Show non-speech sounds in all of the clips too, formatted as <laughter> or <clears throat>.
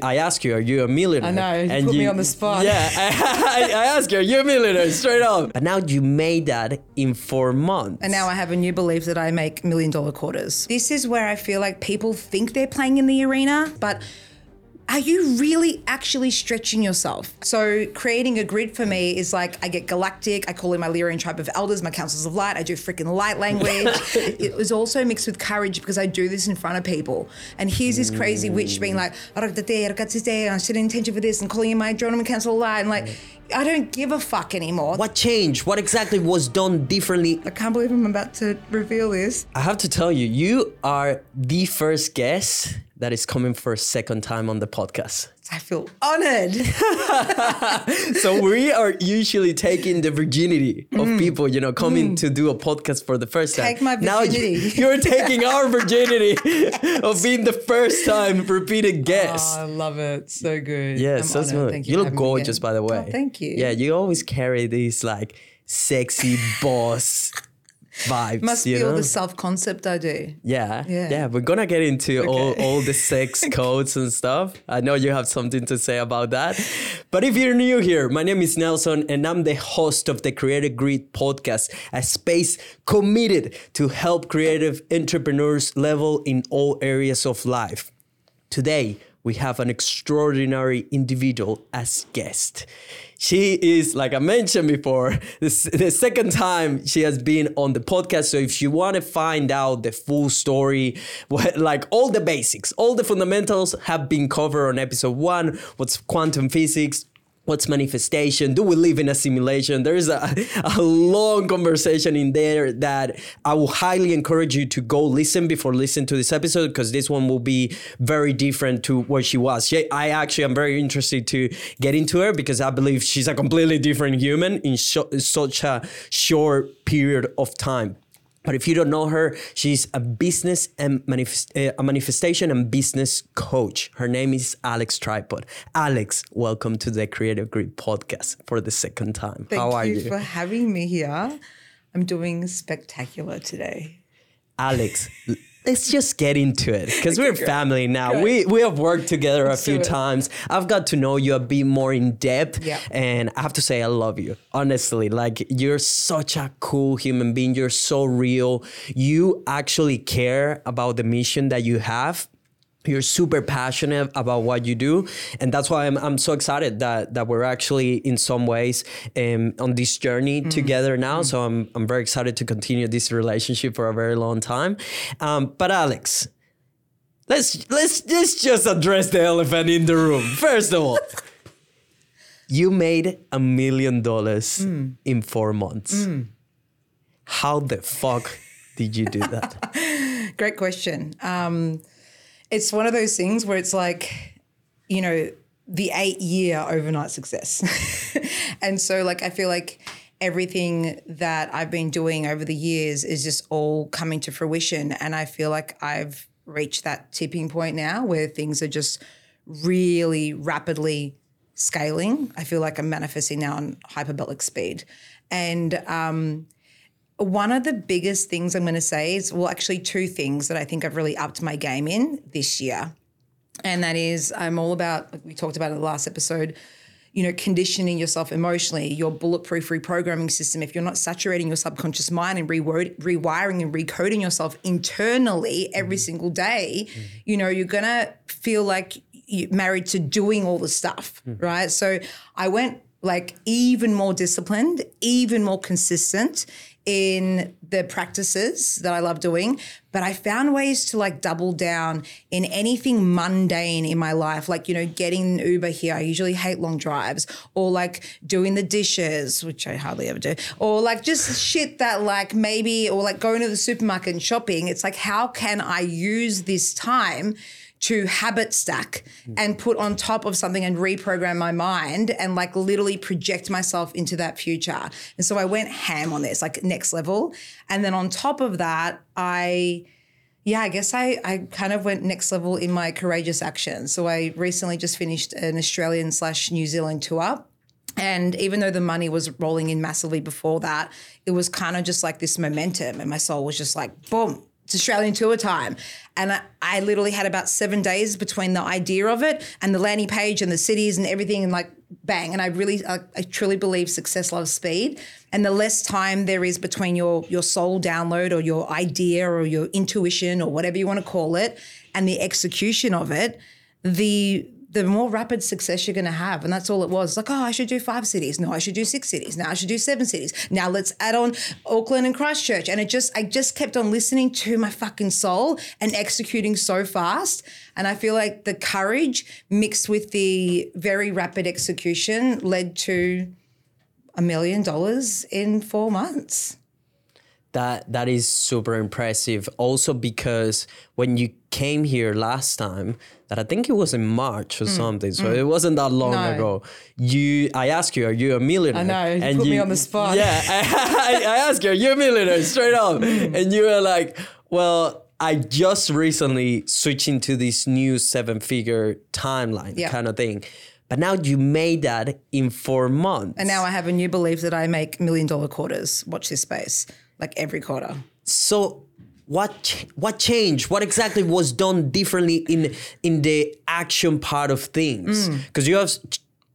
I ask you, are you a millionaire? I know, you put me on the spot. Yeah, <laughs> I, I ask you, are you a millionaire? Straight up. But now you made that in four months. And now I have a new belief that I make million dollar quarters. This is where I feel like people think they're playing in the arena, but are you really actually stretching yourself? So creating a grid for me is like I get galactic. I call in my Lyrian tribe of elders, my councils of light. I do freaking light language. <laughs> it was also mixed with courage because I do this in front of people. And here's this crazy witch being like, I'm setting intention for this and calling in my Adrenaline council of light and like. I don't give a fuck anymore. what changed? What exactly was done differently? I can't believe I'm about to reveal this. I have to tell you, you are the first guest that is coming for a second time on the podcast. I feel honored. <laughs> So we are usually taking the virginity of people, you know, coming to do a podcast for the first time. Mm. Take my Now you- virginity. <laughs> you're taking our virginity <laughs> of being the first time repeated guest. Oh, I love it. So good. Yeah, I'm so honored. smooth. Thank You, for look gorgeous, by the way. Oh, thank you. Yeah, you always carry these like sexy boss vibes. Must you be all know? the self concept I do. Yeah, yeah, Yeah. We're gonna get into all, all the sex <laughs> codes and stuff. I know you have something to say about that. But if you're new here, my name is Nelson and I'm the host of the Creative Grit podcast, a space committed to help creative entrepreneurs level in all areas of life. Today, we have an extraordinary individual as guest. She is, like I mentioned before, <laughs> this, the second time she has been on the podcast. So if you want to find out the full story, <laughs> what, like all the basics, all the fundamentals have been covered on episode one. What's quantum physics? What's manifestation? Do we live in a simulation? There is a, <laughs> a long conversation in there that I will highly encourage you to go listen before listening to this episode because this one will be very different to what she was. She, I actually am very interested to get into her because I believe she's a completely different human in sho- such a short period of time. But if you don't know her, she's a business and manifest, uh, a manifestation and business coach. Her name is Alex Tripod. Alex, welcome to the Creative Grit podcast for the second time. Thank How are you, you? for having me here. I'm doing spectacular today. Alex, let's just get into it because we're <laughs> family now. We we have worked together a few times. I've got to know you a bit more in depth, Yeah. and I have to say I love you. Honestly, like you're such a cool human being. You're so real. You actually care about the mission that you have. You're super passionate about what you do, and that's why I'm, I'm so excited that that we're actually in some ways um, on this journey together now. So I'm I'm very excited to continue this relationship for a very long time. Um, but Alex, let's let's let's just address the elephant in the room. <laughs> First of all, you made a million dollars in four months. How the fuck did you do that? <laughs> Great question. Um, it's one of those things where it's like, you know, the eight year overnight success. <laughs> and so, like, I feel like everything that I've been doing over the years is just all coming to fruition. And I feel like I've reached that tipping point now where things are just really rapidly scaling. I feel like I'm manifesting now on hyperbolic speed. And um, one of the biggest things I'm going to say is, well, actually, two things that I think I've really upped my game in this year. And that is, I'm all about, like we talked about in the last episode, you know, conditioning yourself emotionally, your bulletproof reprogramming system. If you're not saturating your subconscious mind and reword, rewiring and recoding yourself internally every mm-hmm. single day, mm-hmm. you know, you're going to feel like you're married to doing all the stuff, mm-hmm. right? So I went like even more disciplined, even more consistent in the practices that I love doing, but I found ways to like double down in anything mundane in my life, like, you know, getting an Uber here. I usually hate long drives, or like doing the dishes, which I hardly ever do, or like just shit that like maybe, or like going to the supermarket and shopping. It's like, how can I use this time? To habit stack and put on top of something and reprogram my mind and like literally project myself into that future. And so I went ham on this, like next level. And then on top of that, I yeah, I guess I, I kind of went next level in my courageous action. So I recently just finished an Australian slash New Zealand tour. And even though the money was rolling in massively before that, it was kind of just like this momentum. And my soul was just like, boom, it's Australian tour time. And I, I literally had about seven days between the idea of it and the landing page and the cities and everything and like bang. And I really, I, I truly believe success loves speed. And the less time there is between your your soul download or your idea or your intuition or whatever you want to call it and the execution of it, the the more rapid success you're going to have. And that's all it was. Like, oh, I should do five cities. No, I should do six cities. Now I should do seven cities. Now let's add on Auckland and Christchurch. And it just, I just kept on listening to my fucking soul and executing so fast. And I feel like the courage mixed with the very rapid execution led to a million dollars in four months that that is super impressive also because when you came here last time that i think it was in march or mm, something so mm. it wasn't that long no. ago you i asked you are you a millionaire i know you and put you, me on the spot yeah <laughs> I, I asked you are you a millionaire straight up mm. and you were like well I just recently switched into this new seven figure timeline kind of thing. But now you made that in four months. And now I have a new belief that I make million dollar quarters. Watch this space like every quarter. So what what changed? What exactly was done differently in in the action part of things? Because mm. you have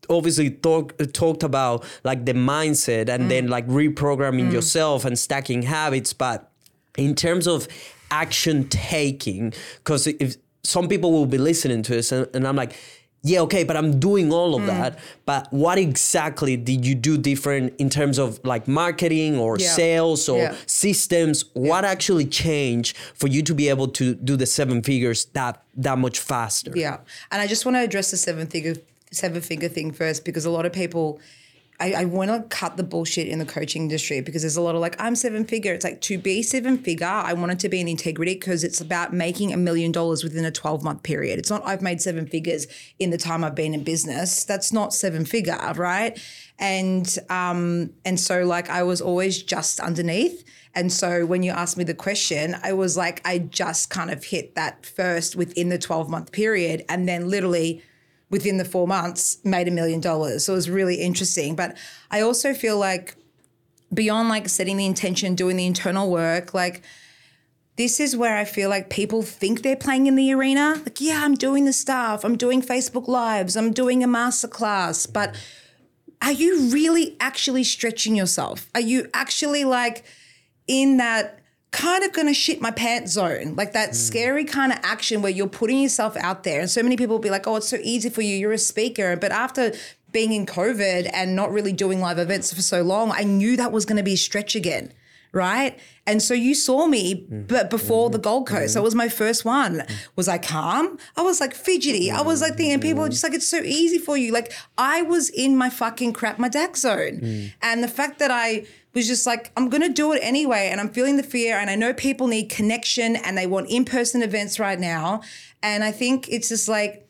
obviously talk, talked about like the mindset and mm. then like reprogramming mm. yourself and stacking habits, but in terms of action taking, because if some people will be listening to this and, and I'm like yeah, okay, but I'm doing all of mm. that. But what exactly did you do different in terms of like marketing or yeah. sales or yeah. systems? Yeah. What actually changed for you to be able to do the seven figures that that much faster? Yeah, and I just want to address the seven figure seven figure thing first because a lot of people I, I want to cut the bullshit in the coaching industry because there's a lot of like, I'm seven figure. It's like to be seven figure, I want it to be in integrity because it's about making a million dollars within a 12 month period. It's not I've made seven figures in the time I've been in business. That's not seven figure, right? And um, and so like I was always just underneath. And so when you asked me the question, I was like, I just kind of hit that first within the 12 month period. And then literally within the four months made a million dollars. So it was really interesting. But I also feel like beyond like setting the intention, doing the internal work, like this is where I feel like people think they're playing in the arena. Like, yeah, I'm doing the stuff, I'm doing Facebook Lives, I'm doing a masterclass, but are you really actually stretching yourself? Are you actually like in that kind of gonna shit my pants zone, like that mm. scary kind of action where you're putting yourself out there. And so many people will be like, oh, it's so easy for you, you're a speaker. But after being in COVID and not really doing live events for so long, I knew that was gonna be a stretch again. Right. And so you saw me, mm. but before mm. the Gold Coast, mm. that was my first one. Mm. Was I calm? I was like fidgety. I was like thinking, people are just like, it's so easy for you. Like I was in my fucking crap, my DAC zone. Mm. And the fact that I, was just like, I'm going to do it anyway. And I'm feeling the fear. And I know people need connection and they want in person events right now. And I think it's just like,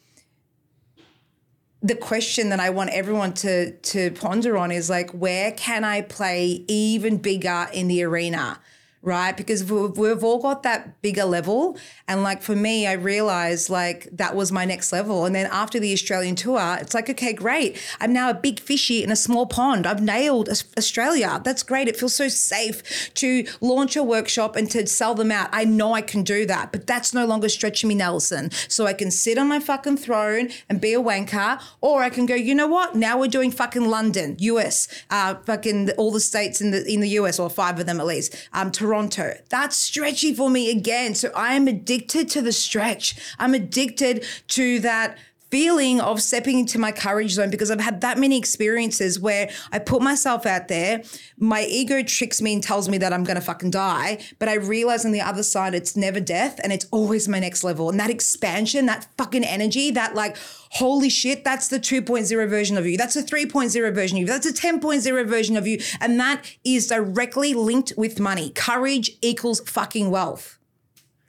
the question that I want everyone to to ponder on is like where can I play even bigger in the arena? Right? Because we've all got that bigger level. And like for me, I realized like that was my next level. And then after the Australian tour, it's like, okay, great. I'm now a big fishy in a small pond. I've nailed Australia. That's great. It feels so safe to launch a workshop and to sell them out. I know I can do that, but that's no longer stretching me, Nelson. So I can sit on my fucking throne and be a wanker, or I can go, you know what? Now we're doing fucking London, US, uh, fucking all the states in the in the US, or five of them at least. Um, Toronto Toronto. That's stretchy for me again. So I am addicted to the stretch. I'm addicted to that feeling of stepping into my courage zone because I've had that many experiences where I put myself out there, my ego tricks me and tells me that I'm gonna fucking die, but I realize on the other side it's never death and it's always my next level. And that expansion, that fucking energy, that like, holy shit, that's the 2.0 version of you. That's a 3.0 version of you. That's a 10.0 version of you. And that is directly linked with money. Courage equals fucking wealth.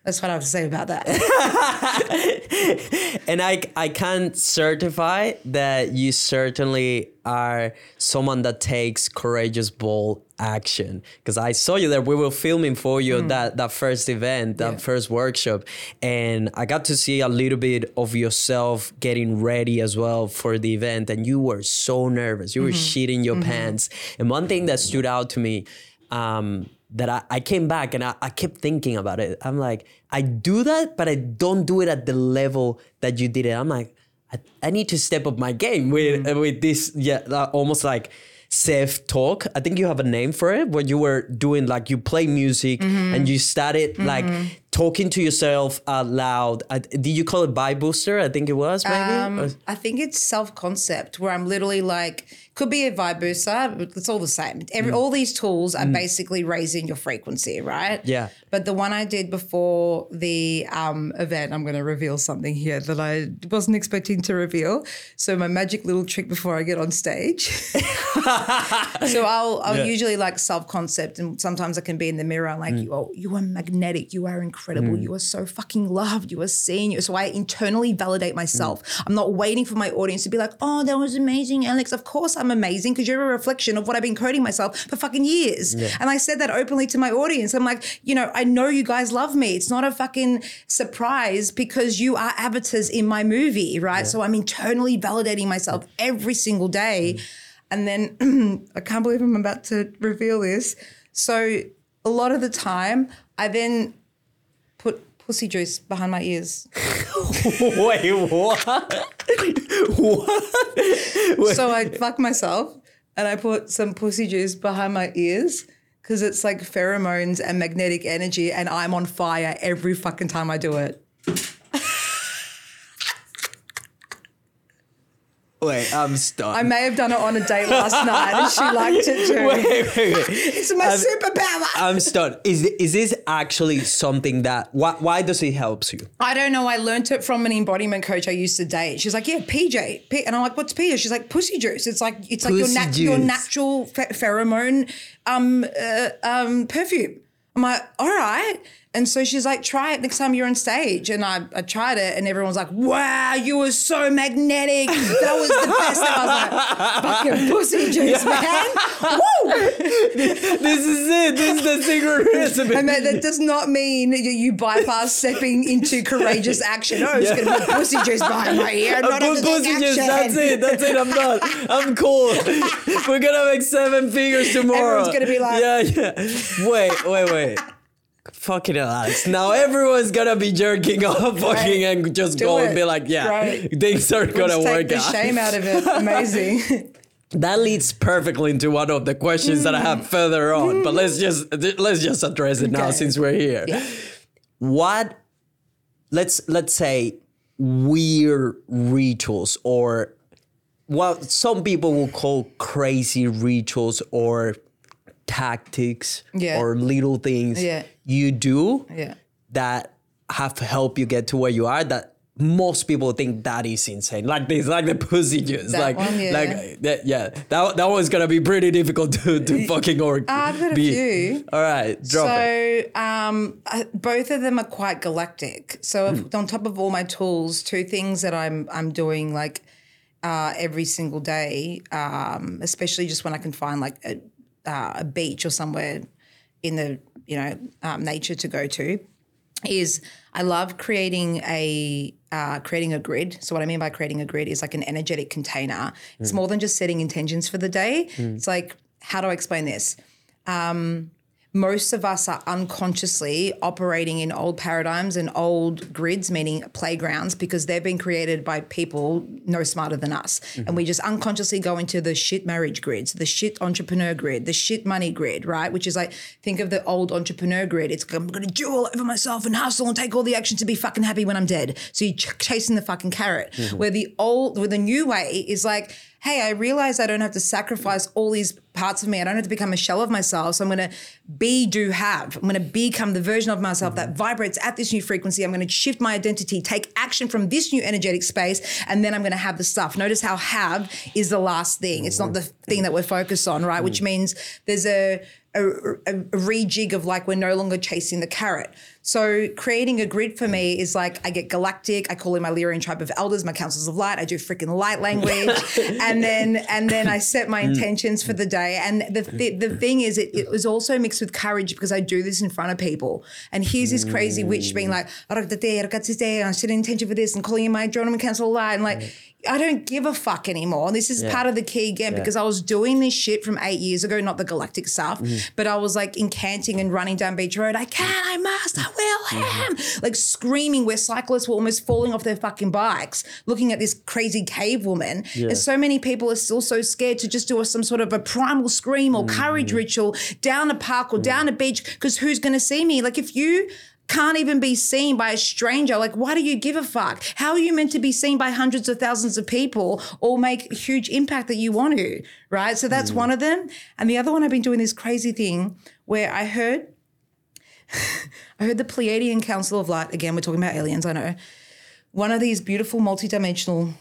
That's what I have to say about that. <laughs> and I, I can certify that you certainly are someone that takes courageous, bold action. Because I saw you there. We were filming for you mm. that, that first event, that yeah. first workshop. And I got to see a little bit of yourself getting ready as well for the event. And you were so nervous. You mm-hmm. were shitting your mm-hmm. pants. And one thing that stood out to me, um, that I, I came back and I, I kept thinking about it. I'm like, I do that, but I don't do it at the level that you did it. I'm like, I, I need to step up my game with Mm-hmm. with this, yeah, uh, almost like self talk. I think you have a name for it when you were doing like you play music Mm-hmm. and you started like talking to yourself out loud. I, did you call it vibe booster? I think it was maybe. Um, I think it's self concept where I'm literally like, could be a vibe booster, but it's all the same. Every mm. all these tools are mm. basically raising your frequency, right? Yeah. But the one I did before the um, event, I'm going to reveal something here that I wasn't expecting to reveal. So my magic little trick before I get on stage. <laughs> so I'll I'll Yeah. usually like self concept, and sometimes I can be in the mirror like you are you are magnetic, you are incredible, you are so fucking loved, you are seen. So I internally validate myself. I'm not waiting for my audience to be like, oh, that was amazing, Alex. Of course I'm amazing because you're a reflection of what I've been coding myself for fucking years. And I said that openly to my audience. I'm like, you know, I know you guys love me. It's not a fucking surprise because you are avatars in my movie, right? So I'm internally validating myself every single day. Mm. And then <clears throat> I can't believe I'm about to reveal this. So a lot of the time, I then pussy juice behind my ears. <laughs> Wait, what? what? so I fuck myself and I put some pussy juice behind my ears because it's like pheromones and magnetic energy, and I'm on fire every fucking time I do it. Wait, I'm stunned. I may have done it on a date last <laughs> night and she liked it too. wait, wait, wait. <laughs> It's my superpower. I'm stunned. Is is this actually something that why why does it helps you? I don't know. I learnt it from an embodiment coach I used to date. She's like, "Yeah, PJ," P-. and I'm like, "What's PJ?" She's like, "Pussy juice." It's like it's like your nat- your natural ph- pheromone um, uh, um, perfume. I'm like, "All right." And so she's like, "Try it next time you're on stage." And I, I tried it, and everyone was like, "Wow, you were so magnetic. That was the best." And I was like, "Fucking pussy juice, man!" <laughs> Woo! This is it. This is the secret recipe. And that, that does not mean you, you bypass stepping into courageous action. Oh, it's going to put pussy juice behind my ear. I'm not going to pussy take juice. That's it. That's it. I'm done. I'm cool. We're gonna make seven figures tomorrow. Everyone's gonna be like- yeah, yeah. Wait, wait, wait. Fucking hell, Alex. Now everyone's gonna be jerking <laughs> off, fucking, and just Do go and be like, yeah, Right. things are gonna Let's work take the out. shame out of it. <laughs> Amazing. That leads perfectly into one of the questions that I have mm. further on. But let's mm. just let's just address it now since we're here. Yeah. What let's let's say weird rituals or what some people will call crazy rituals or tactics Yeah. or little things Yeah. you do yeah. that have helped you get to where you are that most people think that is insane. Like this, like the pussy juice. That like, one, yeah. like that, yeah. That that one's gonna be pretty difficult to, to fucking or I've got a be. few. All right, drop it. So um, uh, both of them are quite galactic. So if, on top of all my tools, two things that I'm I'm doing like uh, every single day, um, especially just when I can find like a, uh, a beach or somewhere in the you know um, nature to go to, is I love creating a uh, creating a grid. So what I mean by creating a grid is like an energetic container. It's more than just setting intentions for the day. It's like how do I explain this? Most of us are unconsciously operating in old paradigms and old grids, meaning playgrounds, because they've been created by people no smarter than us. And we just unconsciously go into the shit marriage grids, the shit entrepreneur grid, the shit money grid, right? Which is like, think of the old entrepreneur grid. It's I'm going to do all over myself and hustle and take all the action to be fucking happy when I'm dead. So you're ch- chasing the fucking carrot. Mm-hmm. Where the old, where the new way is like, hey, I realize I don't have to sacrifice all these parts of me. I don't have to become a shell of myself. So I'm going to be, do, have. I'm going to become the version of myself that vibrates at this new frequency. I'm going to shift my identity, take action from this new energetic space, and then I'm going to have the stuff. Notice how have is the last thing. It's not the thing that we're focused on, right? Which mm. means there's a, a, a, a rejig of like we're no longer chasing the carrot. So creating a grid for me is like I get galactic. I call in my Lyrian tribe of elders, my councils of light. I do freaking light language, and then and then I set my intentions for the day. And the the, the thing is, it, it was also mixed with courage because I do this in front of people. And here's this crazy witch being like, "Oh, I'm setting intention for this and calling in my Geronimo council of light, and like I don't give a fuck anymore. This is part of the key again because I was doing this shit from eight years ago, not the galactic stuff, mm. but I was like incanting and running down Beach Road. I can, I must, I will, I mm-hmm. am. Like screaming where cyclists were almost falling off their fucking bikes, looking at this crazy cave woman. And so many people are still so scared to just do a, some sort of a primal scream or courage mm-hmm. ritual down a park or mm-hmm. down a beach because who's going to see me? Like if you can't even be seen by a stranger. Like, why do you give a fuck? How are you meant to be seen by hundreds of thousands of people or make huge impact that you want to? Right. So that's one of them. And the other one, I've been doing this crazy thing where I heard, <laughs> I heard the Pleiadian Council of Light. Again, we're talking about aliens, I know. One of these beautiful multidimensional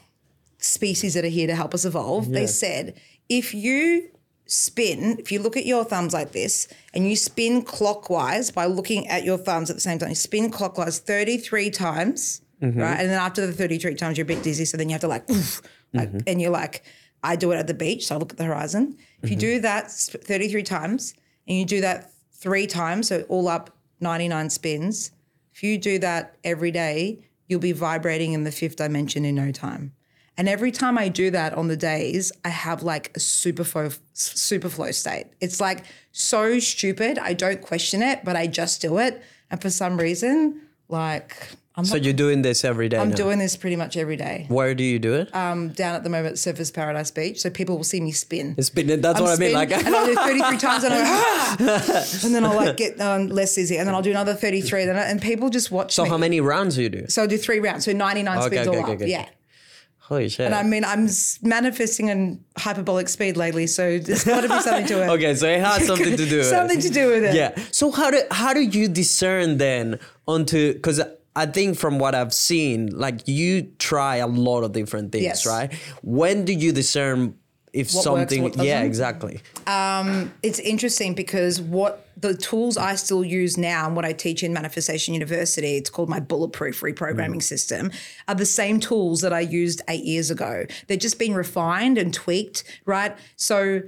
species that are here to help us evolve. They said, if you spin, if you look at your thumbs like this and you spin clockwise by looking at your thumbs at the same time, you spin clockwise 33 times, mm-hmm. right? And then after the 33 times, you're a bit dizzy. So then you have to like, oof, like mm-hmm. and you're like, I do it at the beach. So I look at the horizon. If you mm-hmm. do that 33 times and you do that three times, so all up 99 spins, if you do that every day, you'll be vibrating in the fifth dimension in no time. And every time I do that on the days, I have like a super flow, super flow state. It's like so stupid. I don't question it, but I just do it. And for some reason, like I'm, So not, you're doing this every day I'm now. doing this pretty much every day. Where do you do it? I'm down at the moment Surfers Paradise Beach, so people will see me spin. it's been that's I'm what I mean. Like and I'll do <laughs> 33 times and, I'm ah! and then I'll like get um, less dizzy and then I'll do another 33 then and people just watch so me. how many rounds do you do? so I'll do three rounds, so 99 Okay, spins okay, all okay, up. Yeah. Holy shit. And I mean, I'm manifesting in hyperbolic speed lately, so there's got to be something to it. <laughs> okay, so it has something to do with something it. to do with it. Yeah. So how do how do you discern then onto because I think from what I've seen, like you try a lot of different things, Yes. right? When do you discern if What works, something? what yeah, doesn't? exactly. It's interesting because what the tools I still use now and what I teach in Manifestation University, it's called my bulletproof reprogramming Mm. system, are the same tools that I used eight years ago. They're just been refined and tweaked, right? So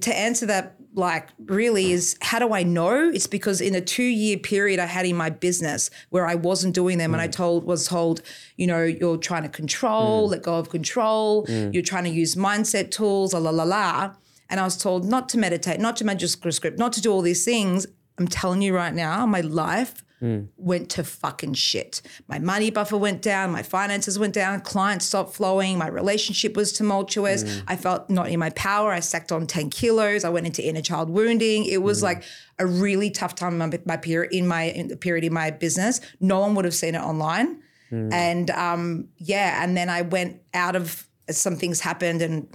to answer that, like really is how do I know? It's because in a two year period I had in my business where I wasn't doing them and I mm. told was told, you know, you're trying to control, mm. let go of control, mm. you're trying to use mindset tools, la la la la. And I was told not to meditate, not to magic script, not to do all these things. I'm telling you right now, my life Hmm. went to fucking shit. My money buffer went down, my finances went down, clients stopped flowing, my relationship was tumultuous. Hmm. I felt not in my power. I sacked on 10 kilos. I went into inner child wounding. It was hmm. like a really tough time in my, my period in my in the period in my business. No one would have seen it online. And um, yeah, and then I went out of some things happened and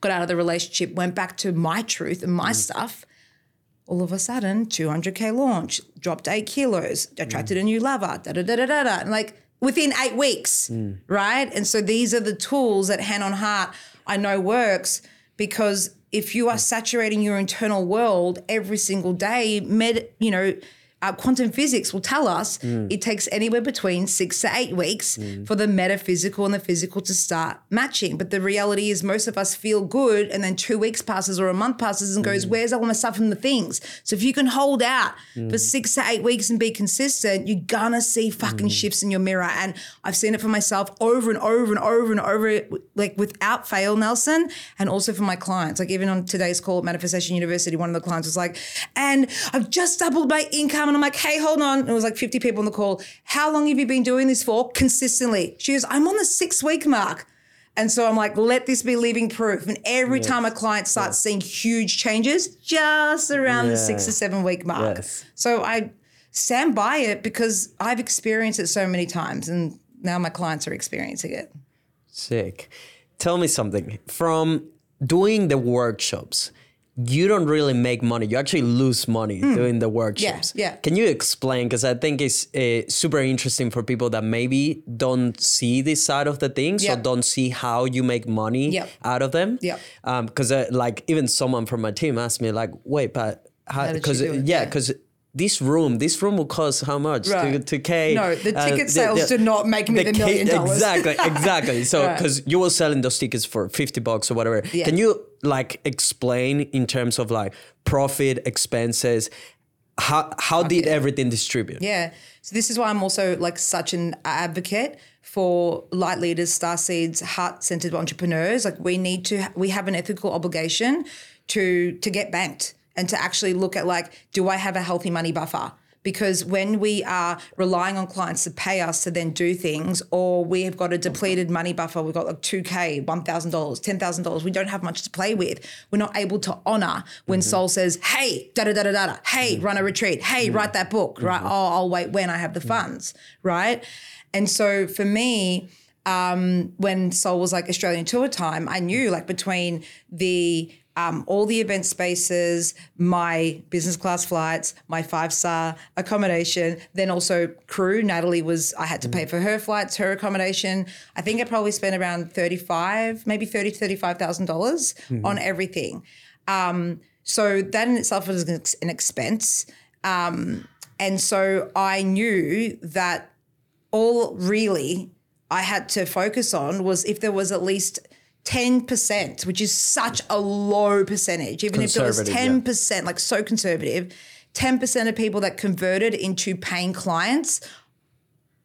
got out of the relationship, went back to my truth and my stuff. All of a sudden, 200K launch, dropped eight kilos, attracted a new lover, da da da da da da. And like within eight weeks, hmm. right? And so these are the tools that hand on heart I know works because if you are saturating your internal world every single day, med, you know, uh, quantum physics will tell us mm. it takes anywhere between six to eight weeks mm. for the metaphysical and the physical to start matching. But the reality is, most of us feel good, and then two weeks passes or a month passes and goes, mm. Where's all my stuff and the things? So if you can hold out for six to eight weeks and be consistent, you're gonna see fucking shifts in your mirror. And I've seen it for myself over and over and over and over, like without fail, Nelson, and also for my clients. Like even on today's call at Manifestation University, one of the clients was like, and I've just doubled my income. And I'm like, hey, hold on. And it was like 50 people on the call. How long have you been doing this for consistently? She goes, I'm on the six week mark. And so I'm like, let this be living proof. And every time a client starts seeing huge changes, just around the six Yeah. to seven week mark. Yes. So I stand by it because I've experienced it so many times and now my clients are experiencing it. Sick. Tell me something. From doing the workshops, you don't really make money. You actually lose money doing the workshops. Hmm. yeah. Can you explain? Because I think it's uh, super interesting for people that maybe don't see this side of the things or Yep. don't see how you make money out of them. Yep. Because uh, like even someone from my team asked me like, wait, but how? did you Because yeah, Yeah. because. This room, this room will cost how much? Right. To, to K. No, the uh, ticket sales do not make me the K- million dollars. Exactly, <laughs> exactly. So Right. because you were selling those tickets for 50 bucks or whatever. Yeah. Can you like explain in terms of like profit, expenses, how how did everything distribute? Yeah. So this is why I'm also like such an advocate for light leaders, star seeds, heart centered entrepreneurs. Like we need to, we have an ethical obligation to to get banked and to actually look at like, do I have a healthy money buffer? Because when we are relying on clients to pay us to then do things, or we have got a depleted money buffer, we've got like 2K, $1,000, $10,000, we don't have much to play with. We're not able to honor when mm-hmm. soul says, hey, da da da da da, hey, mm-hmm. run a retreat, hey, mm-hmm. write that book, right? Oh, I'll wait when I have the funds, right? And so for me, um, when Soul was like Australian tour time, I knew like between the um, all the event spaces, my business class flights, my five star accommodation, then also crew. Natalie was, I had to pay for her flights, her accommodation. I think I probably spent around 35, maybe 30 to $35,000 on everything. Um, so that in itself was an an expense. Um, and so I knew that all really I had to focus on was if there was at least 10%, which is such a low percentage, even if it was 10%, like so conservative, 10% of people that converted into paying clients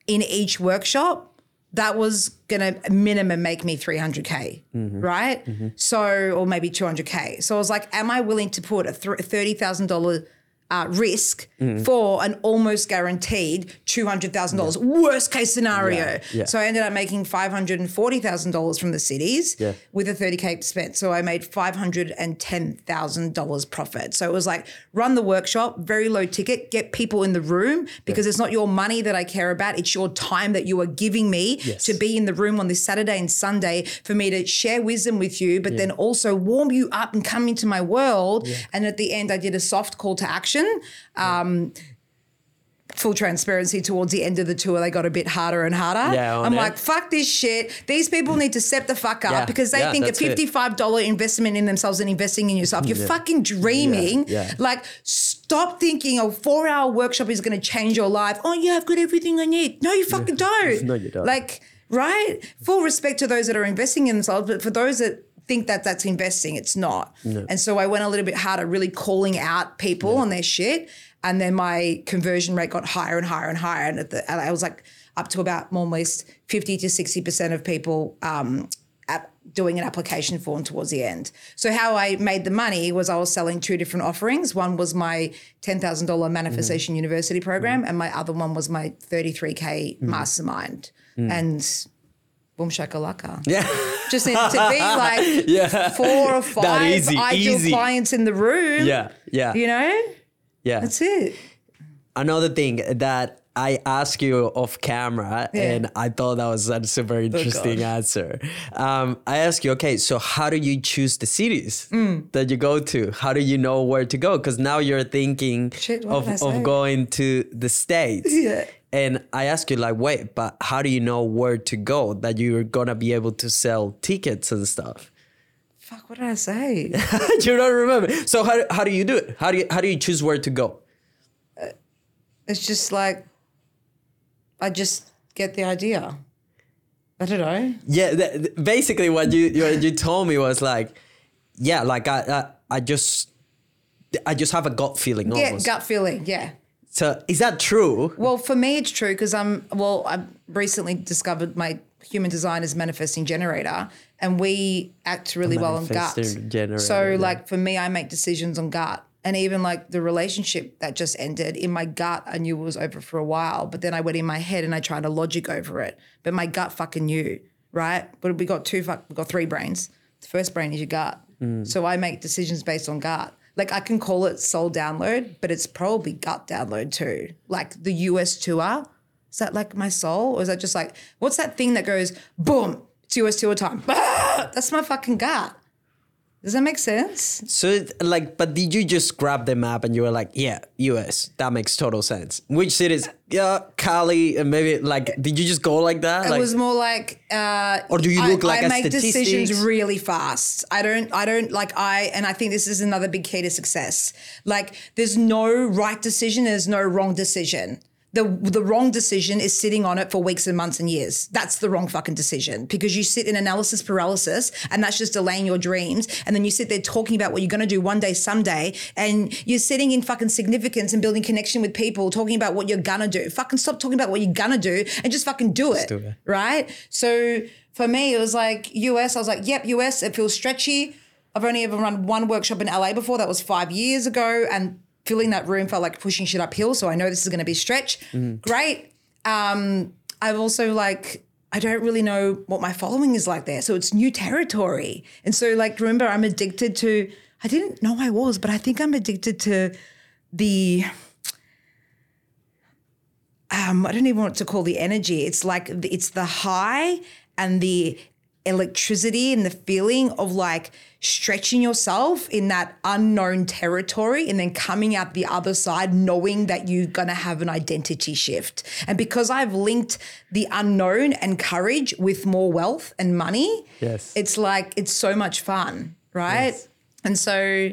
in each workshop, that was gonna minimum make me 300K, mm-hmm. right? Mm-hmm. So, or maybe 200K. So I was like, am I willing to put a $30,000 uh, risk for an almost guaranteed $200,000 worst case scenario? Yeah, yeah. So I ended up making $540,000 from the cities Yeah. with a 30K spent. So I made $510,000 profit. So it was like run the workshop, very low ticket, get people in the room because it's not your money that I care about. It's your time that you are giving me Yes. to be in the room on this Saturday and Sunday for me to share wisdom with you, but then also warm you up and come into my world. And at the end, I did a soft call to action. Um, full transparency towards the end of the tour they got a bit harder and harder. Yeah, i'm it. like fuck this shit. These people need to step the fuck up Yeah, because they yeah, think a $55 investment in themselves and investing in yourself you're fucking dreaming. like stop thinking a four hour workshop is going to change your life. Oh yeah i've got everything i need. No you fucking don't. <laughs> No, you don't. like right? Full respect to those that are investing in themselves but for those that think that that's investing. It's not. And so i went a little bit harder really calling out people on their shit. And then my conversion rate got higher and higher and higher. And, at the, and i was like up to about more almost 50 to 60% of people um, doing an application form towards the end. So how I made the money was I was selling two different offerings. One was my $10,000 mm. manifestation university program mm. and my other one was my 33k mm. mastermind. And boom shakalaka. Yeah. Just needed to be <laughs> like Yeah. four or <laughs> five easy, ideal easy. clients in the room. Yeah. Yeah. You know? Yeah. That's it. Another thing that I asked you off camera, Yeah. Oh, and I thought that was a super interesting God. answer. Um, I asked you, okay, so how do you choose the cities Mm. that you go to? How do you know where to go? Because now you're thinking Shit, of, did I say? of going to the States. <laughs> Yeah. And I ask you, like, wait, but how do you know where to go that you're gonna be able to sell tickets and stuff? Fuck, what did I say? <laughs> you don't remember. So how, how do you do it? How do you how do you choose where to go? Uh, it's just like, I just get the idea. I don't know. Yeah, th- th- basically what you, you you told me was like, yeah, like I I, I just I just have a gut feeling Yeah, almost. gut feeling. Yeah. So is that true? Well, for me, it's true because I'm, well, I recently discovered my human design is manifesting generator and we act really well on gut. Generator, so, yeah. like, for me, I make decisions on gut. And even like the relationship that just ended in my gut, I knew it was over for a while. But then I went in my head and I tried to logic over it. But my gut fucking knew, right? But we got two, fuck, we got three brains. The first brain is your gut. Mm. So I make decisions based on gut. Like I can call it soul download, but it's probably gut download too. Like the US tour. Is that like my soul? Or is that just like, what's that thing that goes boom, it's US tour time? <laughs> That's my fucking gut. Does that make sense? So it- like, but did you just grab the map and you were like, yeah, U.S. That makes total sense. Which cities? Yeah, Cali, and maybe like, did you just go like that? It like, was more like, uh, Or do you I- look like I make decisions really fast. I don't. I don't like. I and I think this is another big key to success. Like, there's no right decision. There's no wrong decision. The the wrong decision is sitting on it for weeks and months and years. That's the wrong fucking decision because you sit in analysis paralysis and that's just delaying your dreams. And then you sit there talking about what you're going to do one day, someday, and you're sitting in fucking significance and building connection with people, talking about what you're gonna do. Fucking stop talking about what you're gonna do and just fucking do it, do it. right? So for me, it was like US. I was like, yep, US. It feels stretchy. I've only ever run one workshop in LA before. That was five years ago, and filling that room felt like pushing shit uphill. So I know this is going to be a stretch. Great. Um, I've also like I don't really know what my following is like there, so it's new territory. And so like remember, I'm addicted to. I didn't know I was, but I think I'm addicted to the. Um, I don't even want to call the energy. It's like it's the high and the electricity and the feeling of like stretching yourself in that unknown territory and then coming out the other side knowing that you're going to have an identity shift. And because I've linked the unknown and courage with more wealth and money, Yes. it's like it's so much fun, right? Yes. And so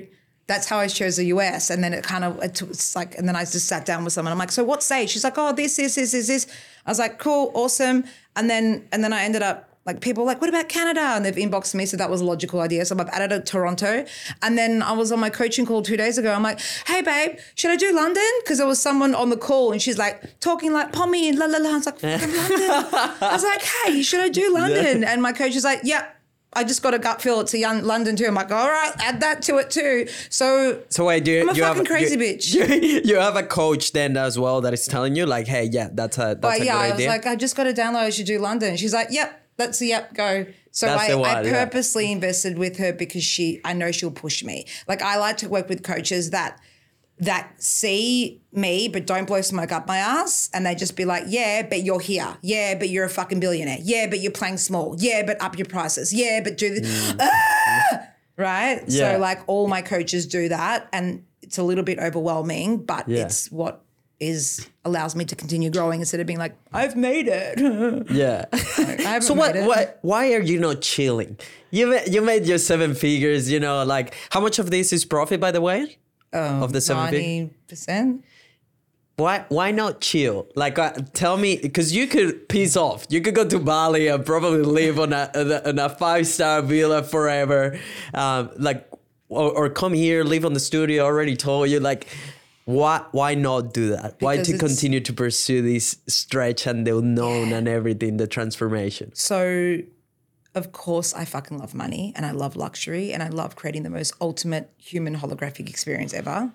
that's how I chose the US. And then it kind of, it took, it's like, and then I just sat down with someone. I'm like, so what stage? She's like, oh, this, this, this, this, this. I was like, cool, awesome. And then, and then I ended up like people like, what about Canada? And they've inboxed me. So that was a logical idea. So I've added a Toronto. And then I was on my coaching call two days ago. I'm like, hey, babe, should I do London? Because there was someone on the call and she's like talking like Pommy and la la la. I was like, London. I was like, hey, should I do <laughs> London? And my coach is like, yep. I just got a gut feel it's a young London too. I'm like, all right, add that to it too. So So wait, do you, I'm a you have fucking crazy you, <laughs> bitch. You, you have a coach then as well that is telling you like, hey, yeah, that's a that's But a yeah, good I was idea. like, I just got to download. I should do London. She's like, yep, that's the yep, go. So I, the I one, yeah. purposely invested with her because she, I know she'll push me. Like I like to work with coaches that that see me but don't blow smoke up my ass and they just be like, yeah, but you're here. Yeah, but you're a fucking billionaire. Yeah, but you're playing small. Yeah, but up your prices. Yeah, but do this. Ah! Right? Mm. Yeah. So like all my coaches do that and it's a little bit overwhelming, but Yeah. it's what is allows me to continue growing instead of being like, I've made it. <laughs> yeah. So what, what? Why are you not chilling? You ma- you made your seven figures. You know, like how much of this is profit, by the way? of the seven figures. Ninety percent. Why why not chill? Like, uh, tell me, because you could piece off. You could go to Bali and probably live on a on a five star villa forever. Um, like, or, or come here, live on the studio. Already told you. Like, why why not do that? why to continue to pursue this stretch and the unknown and everything, the transformation? So, of course, I fucking love money and I love luxury and I love creating the most ultimate human holographic experience ever.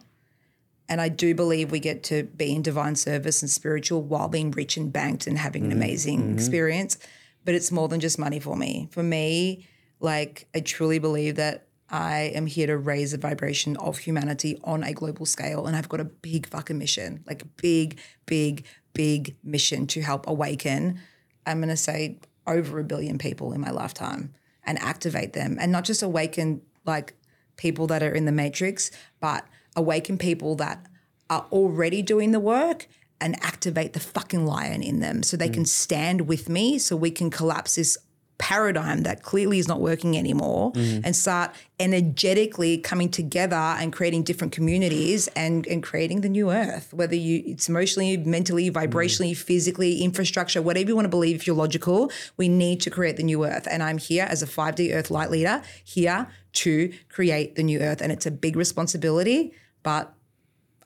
And I do believe we get to be in divine service and spiritual while being rich and banked and having an mm-hmm. amazing mm-hmm. experience. But it's more than just money for me. For me, like, I truly believe that I am here to raise the vibration of humanity on a global scale. And I've got a big fucking mission, like, a big, big, big mission to help awaken. I'm going to say over a billion people in my lifetime and activate them and not just awaken like people that are in the matrix, but awaken people that are already doing the work and activate the fucking lion in them so they mm. can stand with me so we can collapse this paradigm that clearly is not working anymore mm. and start energetically coming together and creating different communities and, and creating the new earth whether you it's emotionally mentally vibrationally mm. physically infrastructure whatever you want to believe if you're logical we need to create the new earth. And i'm here as a 5d earth light leader here to create the new earth. And it's a big responsibility but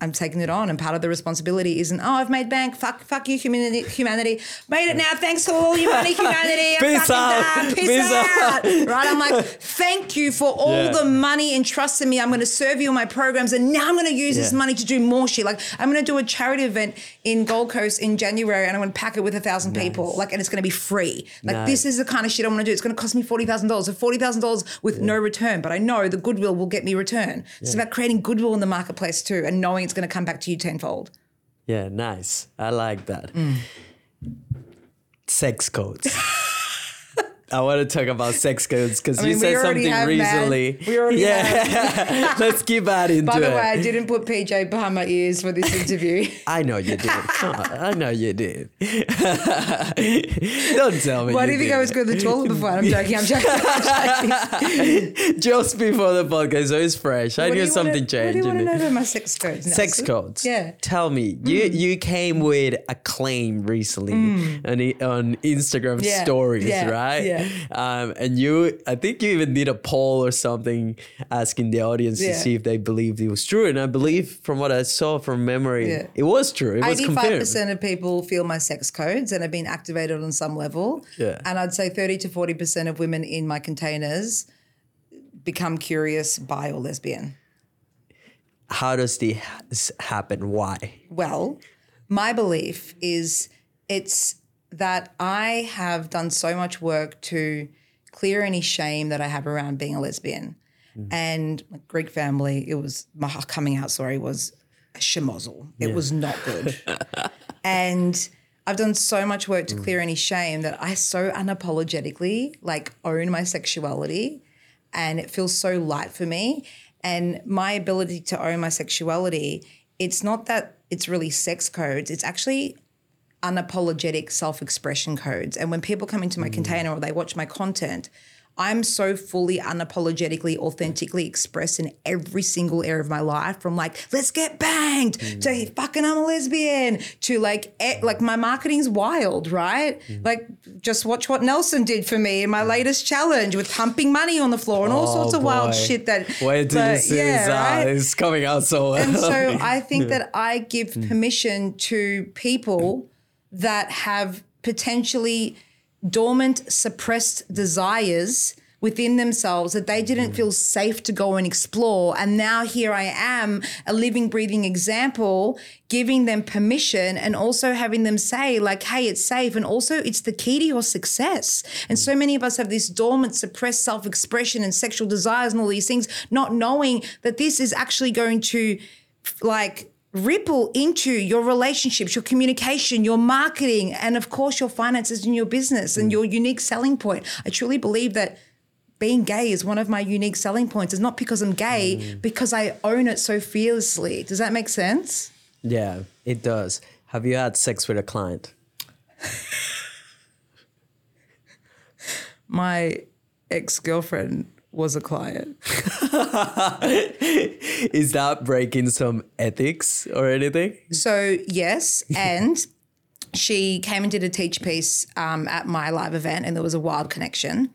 I'm taking it on, and part of the responsibility isn't, oh, I've made bank. Fuck, fuck you, humanity. Humanity made it now. Thanks for all your money, humanity. I'm Peace out. done. Peace, Peace out. out. Right? I'm like, thank you for all Yeah. the money and trust me. I'm going to serve you in my programs, and now I'm going to use this money to do more shit. Like, I'm going to do a charity event in Gold Coast in January, and I'm going to pack it with a thousand people. Like, and it's going to be free. Like, Nice. this is the kind of shit I want to do. It's going to cost me forty thousand dollars. So forty thousand dollars with no return, but I know the goodwill will get me return. It's about creating goodwill in the marketplace too, and knowing it's going to come back to you tenfold. Yeah, nice. I like that. Mm. Sex codes. <laughs> I want to talk about sex codes because I you mean, we said something recently. We already yeah. <laughs> Let's keep adding By to it. By the way, I didn't put PJ behind my ears for this interview. <laughs> I know you did. I know you did. <laughs> Don't tell me. Why do you you think I was going to the toilet before? I'm joking. I'm joking. I'm joking. Just before the podcast, so it's fresh. I What do knew something wanna, changed. What do you want to know about my sex codes? Sex codes. Yeah. Mm. Tell me, you you came with a claim recently on, on Instagram Yeah, stories, yeah, right? yeah. <laughs> Um, and you, I think you even did a poll or something asking the audience to see if they believed it was true. And I believe, from what I saw from memory, Yeah. it was true. It was Eighty-five confirmed. percent of people feel my sex codes and have been activated on some level. Yeah. And I'd say thirty to forty percent of women in my containers become curious, bi or lesbian. How does this happen? Why? Well, my belief is it's that I have done so much work to clear any shame that I have around being a lesbian. Mm. And my Greek family, it was my coming out story was a schmozzle. It was not good. <laughs> and I've done so much work to mm. clear any shame that I so unapologetically like own my sexuality and it feels so light for me. And my ability to own my sexuality, it's not that it's really sex codes, it's actually unapologetic self expression codes. And when people come into my mm. container or they watch my content, I'm so fully unapologetically, authentically expressed in every single area of my life from like, let's get banged to mm. fucking I'm a lesbian to like, like my marketing's wild, right? Mm. Like, just watch what Nelson did for me in my latest challenge with pumping money on the floor and all oh, sorts of wild shit that. Wait till see yeah, this. Uh, right? Uh, it's coming out so well. And so I think <laughs> that I give permission to people that have potentially dormant, suppressed desires within themselves that they didn't feel safe to go and explore. And now here I am, a living, breathing example, giving them permission and also having them say, like, hey, it's safe. And also, it's the key to your success. And so many of us have this dormant, suppressed self expression and sexual desires and all these things, not knowing that this is actually going to, like, ripple into your relationships, your communication, your marketing, and of course, your finances and your business and mm. your unique selling point. I truly believe that being gay is one of my unique selling points. It's not because I'm gay, mm. because I own it so fearlessly. Does that make sense? yeah, it does. Have you had sex with a client? <laughs> My ex girlfriend was a client. <laughs> <laughs> Is that breaking some ethics or anything? So, yes. And she came and did a teach piece um, at my live event, and there was a wild connection.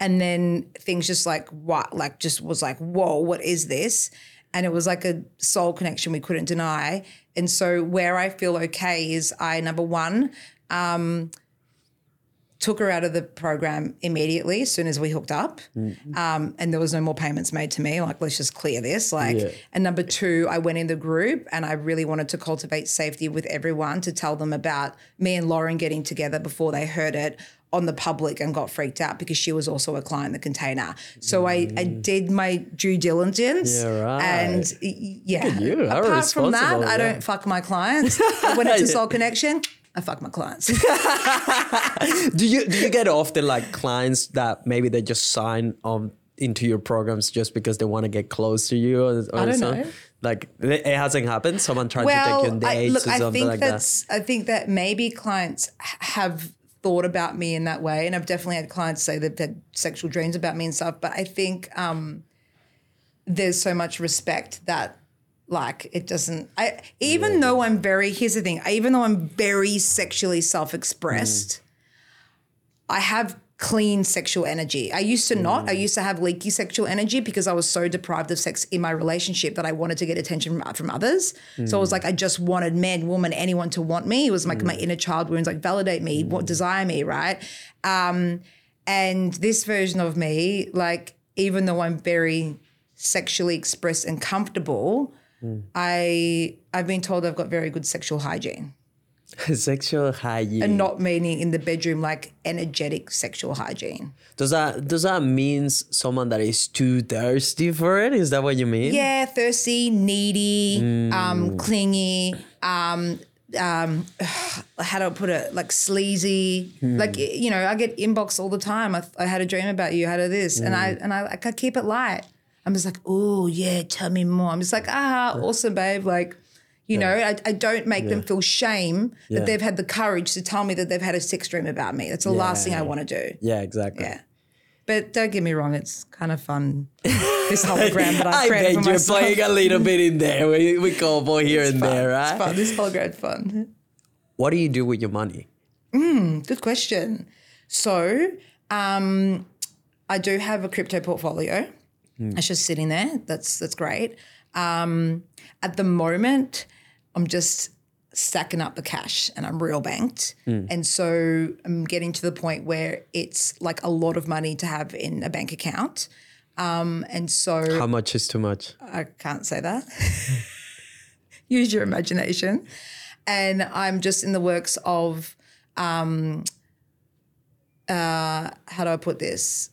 And then things just like, what, like, just was like, whoa, what is this? And it was like a soul connection we couldn't deny. And so, where I feel okay is I, number one, took her out of the program immediately as soon as we hooked up. Um, and there was no more payments made to me. Like, let's just clear this. Like, Yeah. and number two, I went in the group and I really wanted to cultivate safety with everyone to tell them about me and Lauren getting together before they heard it on the public and got freaked out because she was also a client in the container. So I, I did my due diligence. Yeah, right. And yeah. Apart from that, I don't fuck my clients. when it's a <laughs> soul connection, I fuck my clients. <laughs> Do you do you get often like clients that maybe they just sign on into your programs just because they want to get close to you or, or I don't something? know. Like it hasn't happened. Someone tried to take you on Well, I, look, or I something think like that. I think that maybe clients have thought about me in that way, and I've definitely had clients say that they've had sexual dreams about me and stuff. But I think um, there's so much respect that. Like it doesn't. I even though I'm very. Here's the thing. Even though I'm very sexually self-expressed, mm. I have clean sexual energy. I used to not. I mm. used to have leaky sexual energy because I was so deprived of sex in my relationship that I wanted to get attention from, from others. So it was mm. like I just wanted men, woman, anyone to want me. It was like my inner child wounds, like validate me, what desire me, right? Um, and this version of me, like even though I'm very sexually expressed and comfortable, I I've been told I've got very good sexual hygiene <laughs> Sexual hygiene. and not meaning in the bedroom like energetic sexual hygiene. does that does that mean someone that is too thirsty for it? Is that what you mean? Yeah, thirsty, needy, um, clingy, um, um, <sighs> how do I put it? Like sleazy. Like you know, I get inbox all the time. I, I had a dream about you. How do this? And I and I, I keep it light. I'm just like, oh yeah, tell me more. I'm just like, ah, awesome, babe. Like, you know, I, I don't make them feel shame that they've had the courage to tell me that they've had a sex dream about me. That's the last thing I want to do. Yeah, exactly. Yeah. But don't get me wrong, it's kind of fun. This hologram <laughs> that I've I created bet for you're myself. playing a little bit in there. We, we cowboy here and Fun. there, It's right? fun. This hologram's fun. What do you do with your money? Good question. So, um, I do have a crypto portfolio. It's just sitting there. That's that's great. Um, at the moment, I'm just stacking up the cash and I'm real banked. And so I'm getting to the point where it's like a lot of money to have in a bank account. Um, and so How much is too much? I can't say that. <laughs> Use your imagination. And I'm just in the works of, um, uh, how do I put this?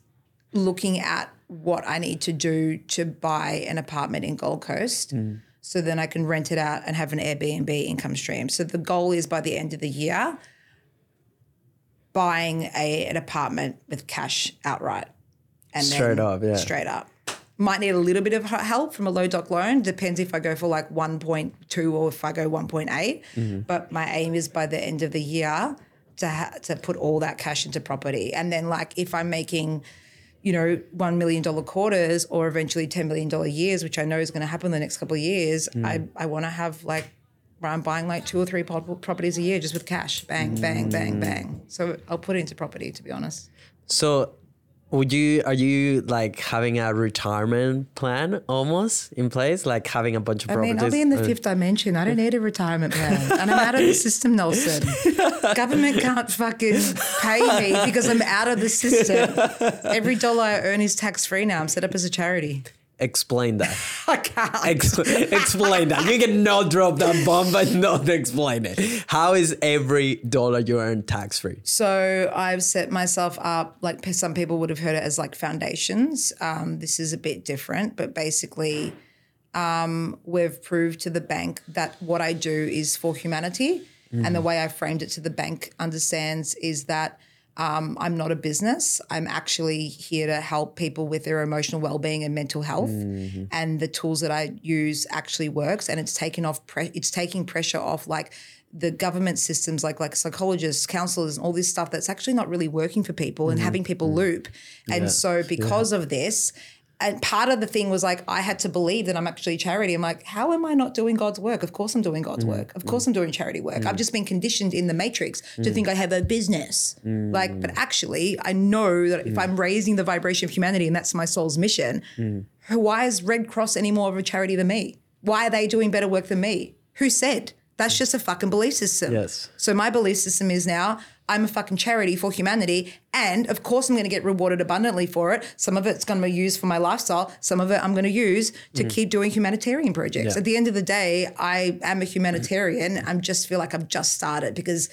Looking at what I need to do to buy an apartment in Gold Coast. So then I can rent it out and have an Airbnb income stream. So the goal is by the end of the year, buying a, an apartment with cash outright. And Straight up, yeah. Straight up. Might need a little bit of help from a low doc loan. Depends if I go for like 1.2 or if I go 1.8. Mm-hmm. But my aim is by the end of the year to ha- to put all that cash into property. And then like if I'm making, you know, $1 million quarters or eventually $10 million years, which I know is going to happen in the next couple of years, Mm. I, I want to have like where I'm buying like two or three properties a year just with cash. Bang, bang, Mm. bang, bang. So I'll put it into property to be honest. So, would you are you like having a retirement plan almost in place, like having a bunch of I properties? mean, I'll be in the fifth dimension. I don't need a retirement plan. And I'm out of the system, Nelson. <laughs> Government can't fucking pay me because I'm out of the system. <laughs> Every dollar I earn is tax free now. I'm set up as a charity. Explain that. <laughs> I can't. Ex- explain that. You cannot drop that bomb, but not explain it. How is every dollar you earn tax free? So I've set myself up, like some people would have heard it as like foundations. Um, this is a bit different, but basically, um, we've proved to the bank that what I do is for humanity. And the way I framed it to the bank understands is that um, I'm not a business. I'm actually here to help people with their emotional well-being and mental health. Mm-hmm. And the tools that I use actually works, and it's taken off. Pre- it's taking pressure off like the government systems, like like psychologists, counselors, and all this stuff that's actually not really working for people, and mm-hmm. having people mm-hmm. loop. And so because of this. And part of the thing was like I had to believe that I'm actually charity. I'm like, how am I not doing God's work? Of course I'm doing God's mm. work. Of mm. course I'm doing charity work. I've mm. just been conditioned in the matrix to think I have a business. Like, but actually, I know that if I'm raising the vibration of humanity and that's my soul's mission, why is Red Cross any more of a charity than me? Why are they doing better work than me? Who said? That's just a fucking belief system. Yes. So my belief system is now I'm a fucking charity for humanity. And of course, I'm going to get rewarded abundantly for it. Some of it's going to be used for my lifestyle. Some of it I'm going to use to mm. keep doing humanitarian projects. Yeah. At the end of the day, I am a humanitarian. I just feel like I've just started because,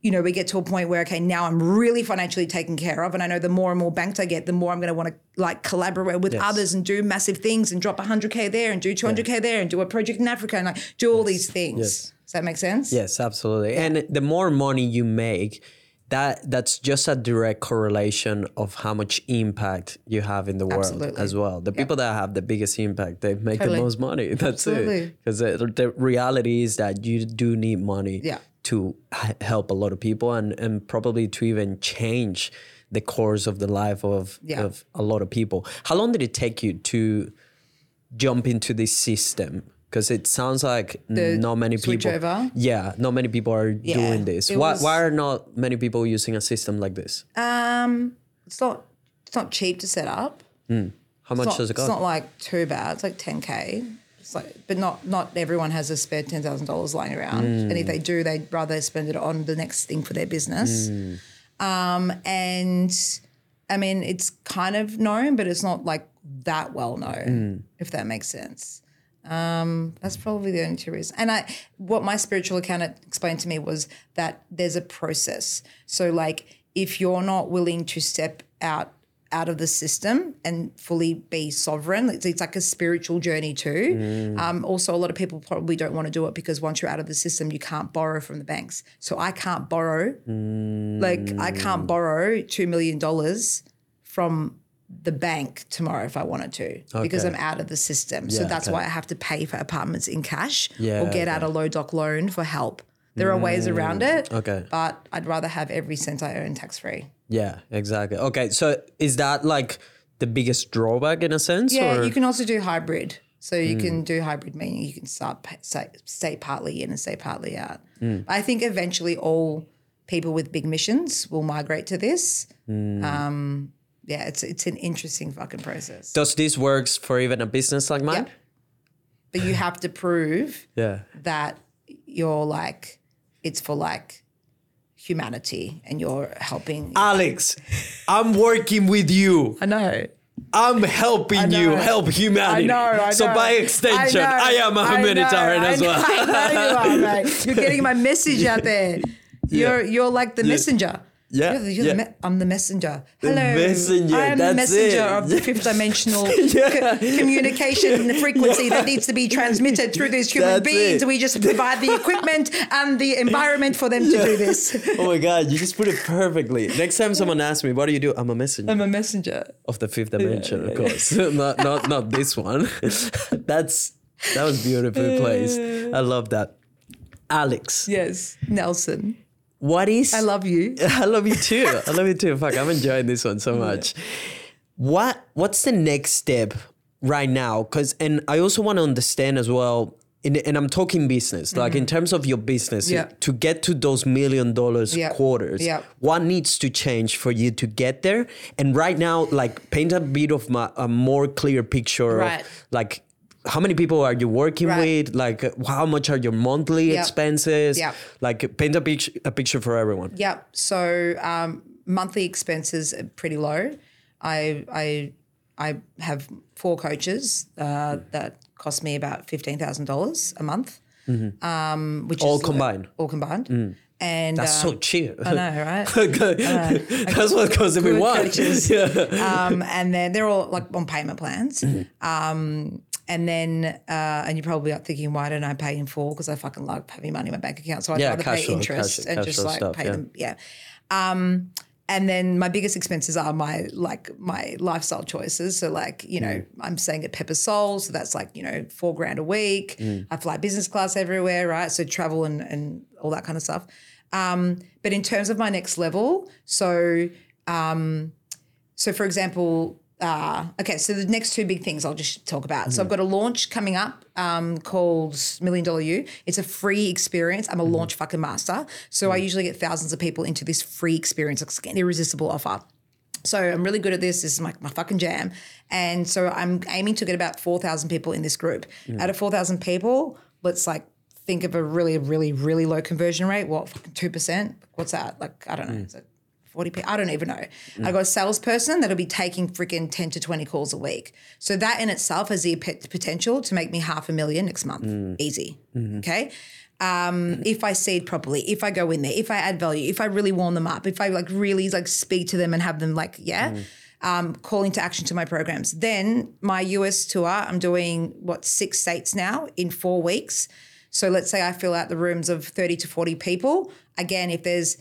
you know, we get to a point where, okay, now I'm really financially taken care of. And I know the more and more banked I get, the more I'm going to want to like collaborate with Yes. others and do massive things and drop 100K there and do 200K there and do a project in Africa and like do all these things. Yes. Does that make sense? Yes, absolutely. And the more money you make, that that's just a direct correlation of how much impact you have in the world Absolutely. as well. The people that have the biggest impact, they make Totally. the most money. <laughs> That's Absolutely. it. Because the, the reality is that you do need money Yeah. to help a lot of people and, and probably to even change the course of the life of, Yeah. of a lot of people. How long did it take you to jump into this system? Because it sounds like The not many people. switchover? Yeah, not many people are doing this. Why, was- why are not many people using a system like this? Um, it's not it's not cheap to set up. How much not, does it cost? it's not like too bad. It's like 10k. It's like, but not not everyone has a spare ten thousand dollars lying around. And if they do, they'd rather spend it on the next thing for their business. Um, and I mean, it's kind of known, but it's not like that well known, if that makes sense. Um, that's probably the only two reasons. And I, what my spiritual accountant explained to me was that there's a process. So, like, if you're not willing to step out out of the system and fully be sovereign. It's, it's like a spiritual journey too. Um, also, a lot of people probably don't want to do it because once you're out of the system, you can't borrow from the banks. So I can't borrow, like I can't borrow two million dollars from the bank tomorrow if I wanted to because I'm out of the system. So that's okay. why I have to pay for apartments in cash Yeah, or get okay. out a low doc loan for help. There are ways around it. Okay. But I'd rather have every cent I earn tax free. Yeah, exactly. Okay, so is that like the biggest drawback in a sense? Yeah, or? you can also do hybrid. So you Hmm. can do hybrid, meaning you can start pa- stay, partly in and stay partly out. Hmm. I think eventually all people with big missions will migrate to this. Hmm. Um, yeah, it's it's an interesting fucking process. Does this works for even a business like mine? Yep. But you have to prove <laughs> Yeah. that you're like it's for like humanity and you're helping. Alex, I'm working with you. I know. I'm helping you help humanity. I know. I so know. by extension, know, I, am a humanitarian I as well. I know you are, mate. You're getting my <laughs> message out there. You're you're like the messenger. Yeah, You're the, you're yeah. The me- I'm the messenger. The Hello. messenger, I am the messenger it. of the fifth dimensional <laughs> co- communication <laughs> and the frequency that needs to be transmitted through these human That's beings. it. We just provide the equipment and the environment for them to do this. <laughs> oh my god, you just put it perfectly. Next time someone asks me, "What do you do?" I'm a messenger I'm a messenger. of the fifth dimension, of course. not not not this one. That's that was beautifully placed. I love that. Alex, Yes, Nelson. What is I love you. <laughs> I love you too. I love you too. Fuck, I'm enjoying this one so <laughs> much. What What's the next step right now? Because and I also want to understand as well. In, and I'm talking business, like in terms of your business, Mm-hmm. Yeah. to get to those million dollars Yeah. quarters, Yeah. what needs to change for you to get there? And right now, like paint a bit of my, a more clear picture Right. of like how many people are you working Right. with? Like how much are your monthly Yeah. expenses? Yeah. Like paint a picture, a picture for everyone. Yep. So um, monthly expenses are pretty low. I I I have four coaches uh, that cost me about fifteen thousand dollars a month, um, which Mm-hmm. All is combined? All combined. And That's um, so cheap. I know, right? <laughs> <laughs> That's what goes if we Good want. Yeah. um, and then they're all like on payment plans. Mm-hmm. Um, and then, uh, and you're probably thinking, why don't I pay in full? Because I fucking love having money in my bank account. So I'd Yeah, rather pay flow, interest cash- and cash just like stuff, pay yeah. them. Yeah. Um, and then my biggest expenses are my like my lifestyle choices. So like you know Mm. I'm staying at Peppers Soul, so that's like you know four grand a week. Mm. I fly business class everywhere, right? So travel and and all that kind of stuff. Um, but in terms of my next level, so um, so for example, uh, okay, so the next two big things I'll just talk about. So I've got a launch coming up um, called Million Dollar You. It's a free experience. I'm a launch fucking master. So I usually get thousands of people into this free experience. It's an irresistible offer. So I'm really good at this. This is my, my fucking jam. And so I'm aiming to get about 4,000 people in this group. Out of 4,000 people, let's like think of a really, really, really low conversion rate. What, fucking 2%? What's that? Like, I don't know. Is it 40 people? I don't even know. I got a salesperson that'll be taking freaking 10 to 20 calls a week. So that in itself has the potential to make me half a million next month. Easy. Okay. Um, if I seed properly, if I go in there, if I add value, if I really warm them up, if I like really like speak to them and have them like, yeah, um, call into action to my programs. Then my US tour, I'm doing what six states now in four weeks. So let's say I fill out the rooms of 30 to 40 people. Again, if there's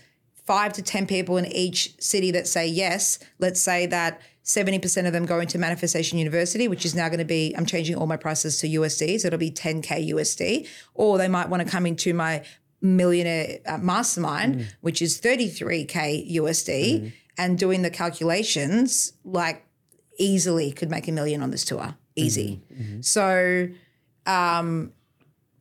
five to 10 people in each city that say yes, let's say that 70% of them go into Manifestation University, which is now going to be, I'm changing all my prices to USD. So it'll be 10K USD. Or they might want to come into my millionaire uh, mastermind, which is 33K USD. And doing the calculations, like easily could make a million on this tour. Easy. So, um,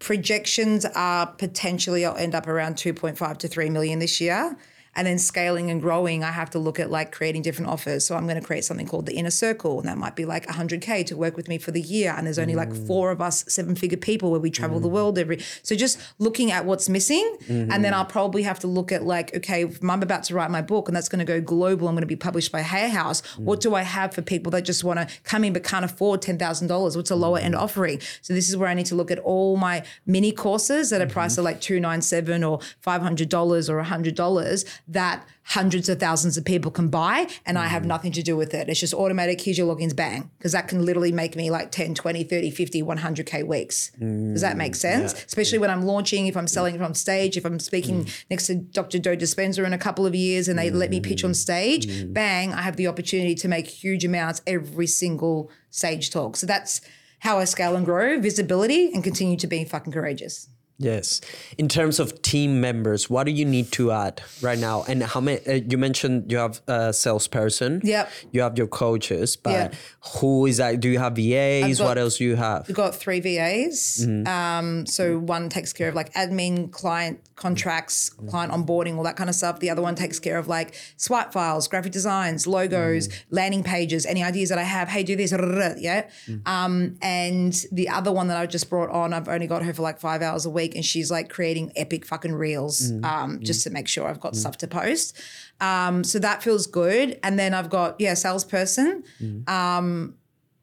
projections are potentially I'll end up around 2.5 to 3 million this year. And then scaling and growing, I have to look at like creating different offers. So I'm going to create something called the inner circle, and that might be like 100K to work with me for the year. And there's only like mm. four of us, seven figure people where we travel the mm. world every. So just looking at what's missing. And then mm-hmm. I'll probably have to look at like, okay, if I'm about to write my book and that's going to go global, I'm going to be published by Hay House. Mm. What do I have for people that just want to come in but can't afford $10,000? What's a lower end mm-hmm. offering? So this is where I need to look at all my mini courses that are priced at mm-hmm. like 297 or $500 or $100 that hundreds of thousands of people can buy and I Mm. have nothing to do with it. It's just automatic. Here's your logins, bang. Because that can literally make me like 10, 20, 30, 50, 100K weeks. Does that make mm, sense? Especially when I'm launching, if I'm mm. selling it on stage, if I'm speaking mm. next to Dr. Joe Dispenza in a couple of years and they let me pitch on stage, bang, I have the opportunity to make huge amounts every single stage talk. So that's how I scale and grow visibility and continue to be fucking courageous. Yes. In terms of team members, what do you need to add right now? And how many? Uh, you mentioned you have a salesperson. Yep. You have your coaches, but Yeah. who is that? Do you have VAs? got- what else do you have? We've got three VAs. Um, so one takes care of like admin, client contracts, client onboarding, all that kind of stuff. The other one takes care of like swipe files, graphic designs, logos, landing pages, any ideas that I have. Hey, do this, yeah. Um, and the other one that I just brought on, I've only got her for like five hours a week, and she's like creating epic fucking reels, um, just to make sure I've got stuff to post. Um, so that feels good. And then I've got yeah, salesperson. Um,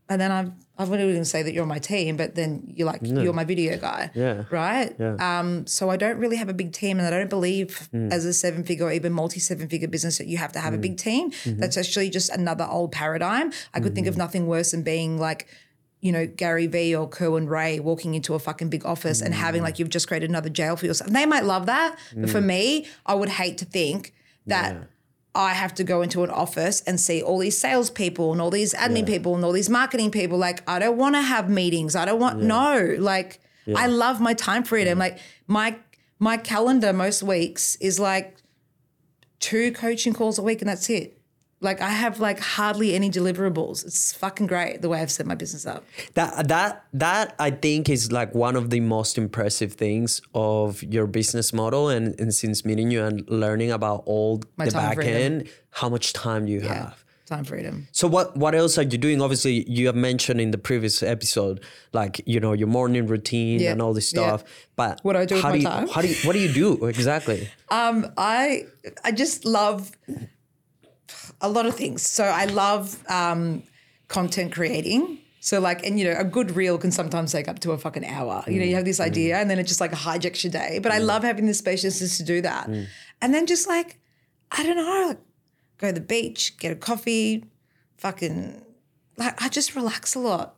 and then I've I've not even say that you're on my team, but then you're like you're my video guy, Yeah. right? Um, so I don't really have a big team, and I don't believe as a seven figure or even multi seven figure business that you have to have a big team. That's actually just another old paradigm. I could think of nothing worse than being like. You know, Gary Vee or Kerwin Rae walking into a fucking big office and having like mm. you've just created another jail for yourself. They might love that, but for mm. me, I would hate to think that I have to go into an office and see all these salespeople and all these admin people and all these marketing people. Like, I don't want to have meetings. I don't want no. Like, I love my time freedom. Mm. Like my my calendar most weeks is like two coaching calls a week and that's it. Like I have like hardly any deliverables. It's fucking great the way I've set my business up. That that that I think is like one of the most impressive things of your business model and, and since meeting you and learning about all My the back freedom. end, how much time you Yeah. have. Time freedom. So what what else are you doing? Obviously, you have mentioned in the previous episode, like you know your morning routine Yeah, and all this yeah. stuff. But What do I do with how my do you, time? How do you, what do you do <laughs> exactly? um I I just love a lot of things. So I love um, content creating. So like, and you know, a good reel can sometimes take up to a fucking hour. You know, you have this mm. idea and then it just like hijacks your day. But I mm. love having the spaciousness to do that. Mm. And then just like, I don't know, like go to the beach, get a coffee, fucking like I just relax a lot.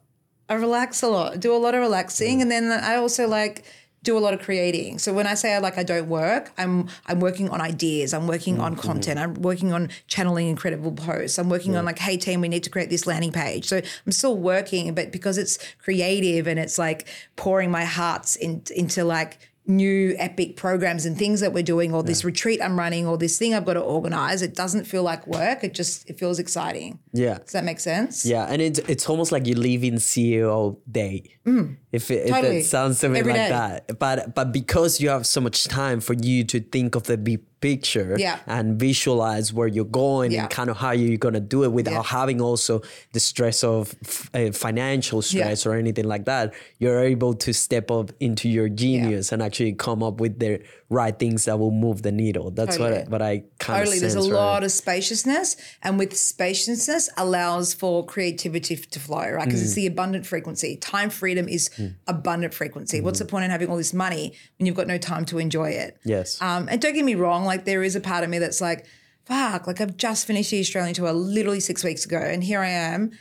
I relax a lot, do a lot of relaxing, and then I also like do a lot of creating. So when I say I like I don't work, I'm I'm working on ideas, I'm working on mm-hmm. content, I'm working on channeling incredible posts, I'm working on like, hey team, we need to create this landing page. So I'm still working, but because it's creative and it's like pouring my hearts in, into like new epic programs and things that we're doing or this retreat I'm running or this thing I've got to organize, it doesn't feel like work. It just it feels exciting. Yeah. Does that make sense? Yeah, and it's it's almost like you live in CEO day. Mm. If it, if Mm. It sounds bit Every like day. that, but but because you have so much time for you to think of the big picture Yeah. and visualize where you're going Yeah. and kind of how you're gonna do it without Yeah. having also the stress of f- uh, financial stress or anything like that, you're able to step up into your genius and actually come up with the right things that will move the needle. That's Totally. what what I kind Totally. of There's a sense, lot of spaciousness, and with spaciousness allows for creativity to flow, right? Because it's Mm. the abundant frequency. Time freedom is abundant frequency. What's the point in having all this money when you've got no time to enjoy it? Yes. Um, and don't get me wrong, like there is a part of me that's like, fuck, like I've just finished the Australian tour literally six weeks ago, and here I am,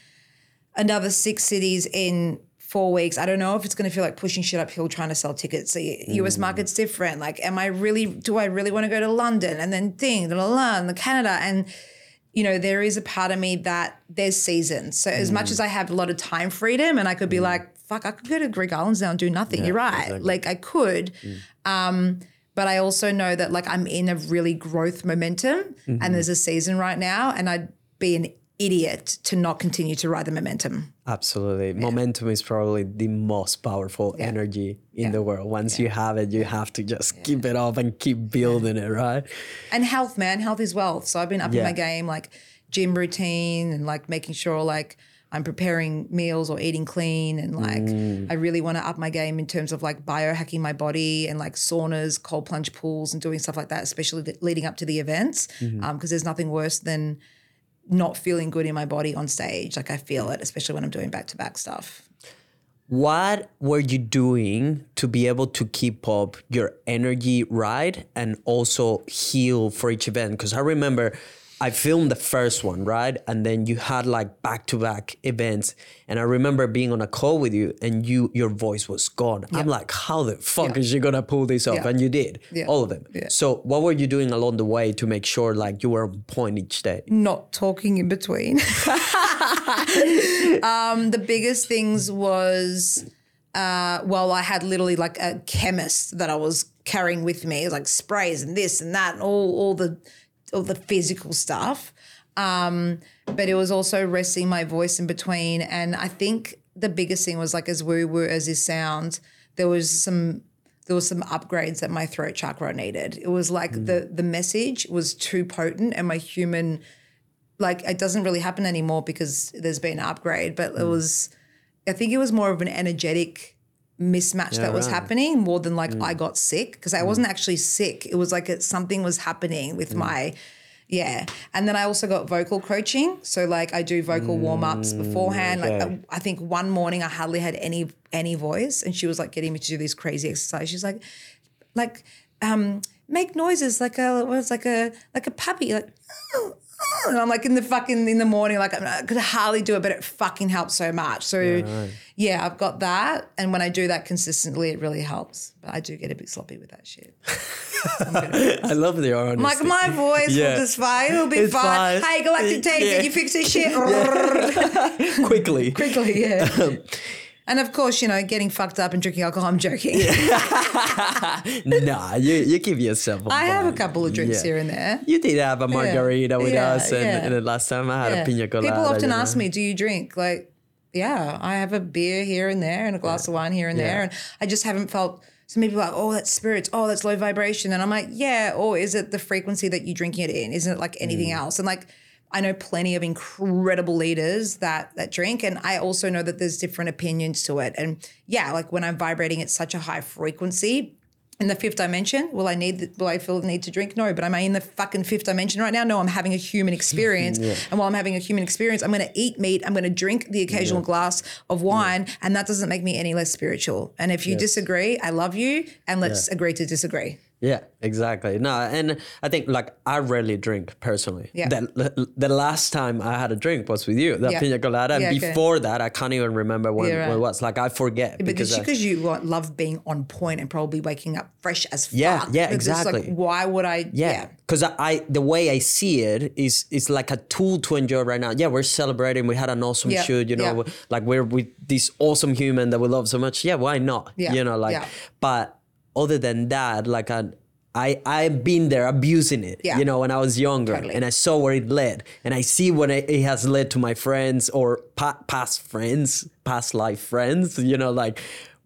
another six cities in four weeks. I don't know if it's going to feel like pushing shit uphill trying to sell tickets. The US mm. market's different. Like, am I really, do I really want to go to London and then thing, la la la, and the Canada? And, you know, there is a part of me that there's seasons. So as much as mm. I have a lot of time freedom and I could be mm. like, fuck, I could go to Greek Islands now and do nothing. You're right. Like I could. Um, but I also know that like I'm in a really growth momentum and mm-hmm. there's a season right now and I'd be an idiot to not continue to ride the momentum. Absolutely. Momentum is probably the most powerful energy in Yeah. the world. Once you have it, you have to just keep it up and keep building it, right? And health, man, health is wealth. So I've been upping Yeah. my game, like gym routine and like making sure like I'm preparing meals or eating clean and like Mm. I really want to up my game in terms of like biohacking my body and like saunas, cold plunge pools and doing stuff like that, especially th- leading up to the events. Because Mm-hmm. there's nothing worse than not feeling good in my body on stage. Like I feel it, especially when I'm doing back to back stuff. what were you doing to be able to keep up your energy right and also heal for each event? Because I remember I filmed the first one, right? And then you had like back to back events. And I remember being on a call with you and you your voice was gone. I'm like, how the fuck Yeah. is she gonna pull this off? Yeah. And you did. Yeah. All of them. Yeah. So what were you doing along the way to make sure like you were on point each day? not talking in between. <laughs> um, the biggest things was, uh, well, I had literally like a chemist that I was carrying with me, like sprays and this and that, and all all the all the physical stuff. Um, but it was also resting my voice in between, and I think the biggest thing was like as woo woo as this sounds, there was some there was some upgrades that my throat chakra needed. It was like the the message was too potent, and my human like it doesn't really happen anymore because there's been an upgrade, but Mm. it was I think it was more of an energetic mismatch that was right. Mm. happening more than like I got sick because I wasn't actually sick. It was like it, something was happening with Mm. my yeah. And then I also got vocal coaching. So like I do vocal warm-ups beforehand. Like Mm. I, I think one morning I hardly had any any voice and she was like getting me to do these crazy exercises. She's like like um make noises like a was like a like a puppy like and I'm like in the fucking in the morning, like I could hardly do it, but it fucking helps so much. So yeah, I've got that, and when I do that consistently, it really helps. But I do get a bit sloppy with that shit. <laughs> I love the honesty. Like my voice Yeah. will just fine, it'll be It's fine. fine. Hey, Galactic Tape, Yeah. can you fix this shit? <laughs> <laughs> quickly. Quickly, yeah. And of course, you know, getting fucked up and drinking alcohol. I'm joking. <laughs> <laughs> nah, you, you give yourself a I have a couple of drinks Yeah. here and there. You did have a margarita with Yeah, us, and, yeah. and the last time I had Yeah. a pina colada. People often you know. ask me, "Do you drink?" Like, yeah, I have a beer here and there and a glass of wine here and Yeah. there, and I just haven't felt. Some people are like, "Oh, that's spirits. Oh, that's low vibration," and I'm like, "Yeah." Or is it the frequency that you're drinking it in? Isn't it like anything Mm. else? And like, I know plenty of incredible leaders that that drink, and I also know that there's different opinions to it. And yeah, like when I'm vibrating at such a high frequency, in the fifth dimension, will I need? The, will I feel the need to drink? No, but am I in the fucking fifth dimension right now? No, I'm having a human <laughs> experience, and while I'm having a human experience, I'm going to eat meat. I'm going to drink the occasional glass of wine, and that doesn't make me any less spiritual. And if you disagree, I love you, and let's agree to disagree. Yeah, exactly. No, and I think like I rarely drink personally. Yeah. The, the last time I had a drink was with you, that Yeah. pina colada. And Yeah, okay. before that, I can't even remember when, Yeah, right. when it was. Like I forget But because because you love being on point and probably waking up fresh as fuck. Yeah, yeah, It's just like, exactly. why would I? Yeah, because I, I the way I see it is is like a tool to enjoy right now. Yeah, we're celebrating. We had an awesome Yeah, shoot. You know, yeah. like we're with this awesome human that we love so much. Yeah, why not? Yeah, You know, like. yeah. But other than that, like I. I, I've been there abusing it, Yeah. you know, when I was younger Totally. and I saw where it led and I see what it it has led to my friends or pa- past friends, past life friends, you know, like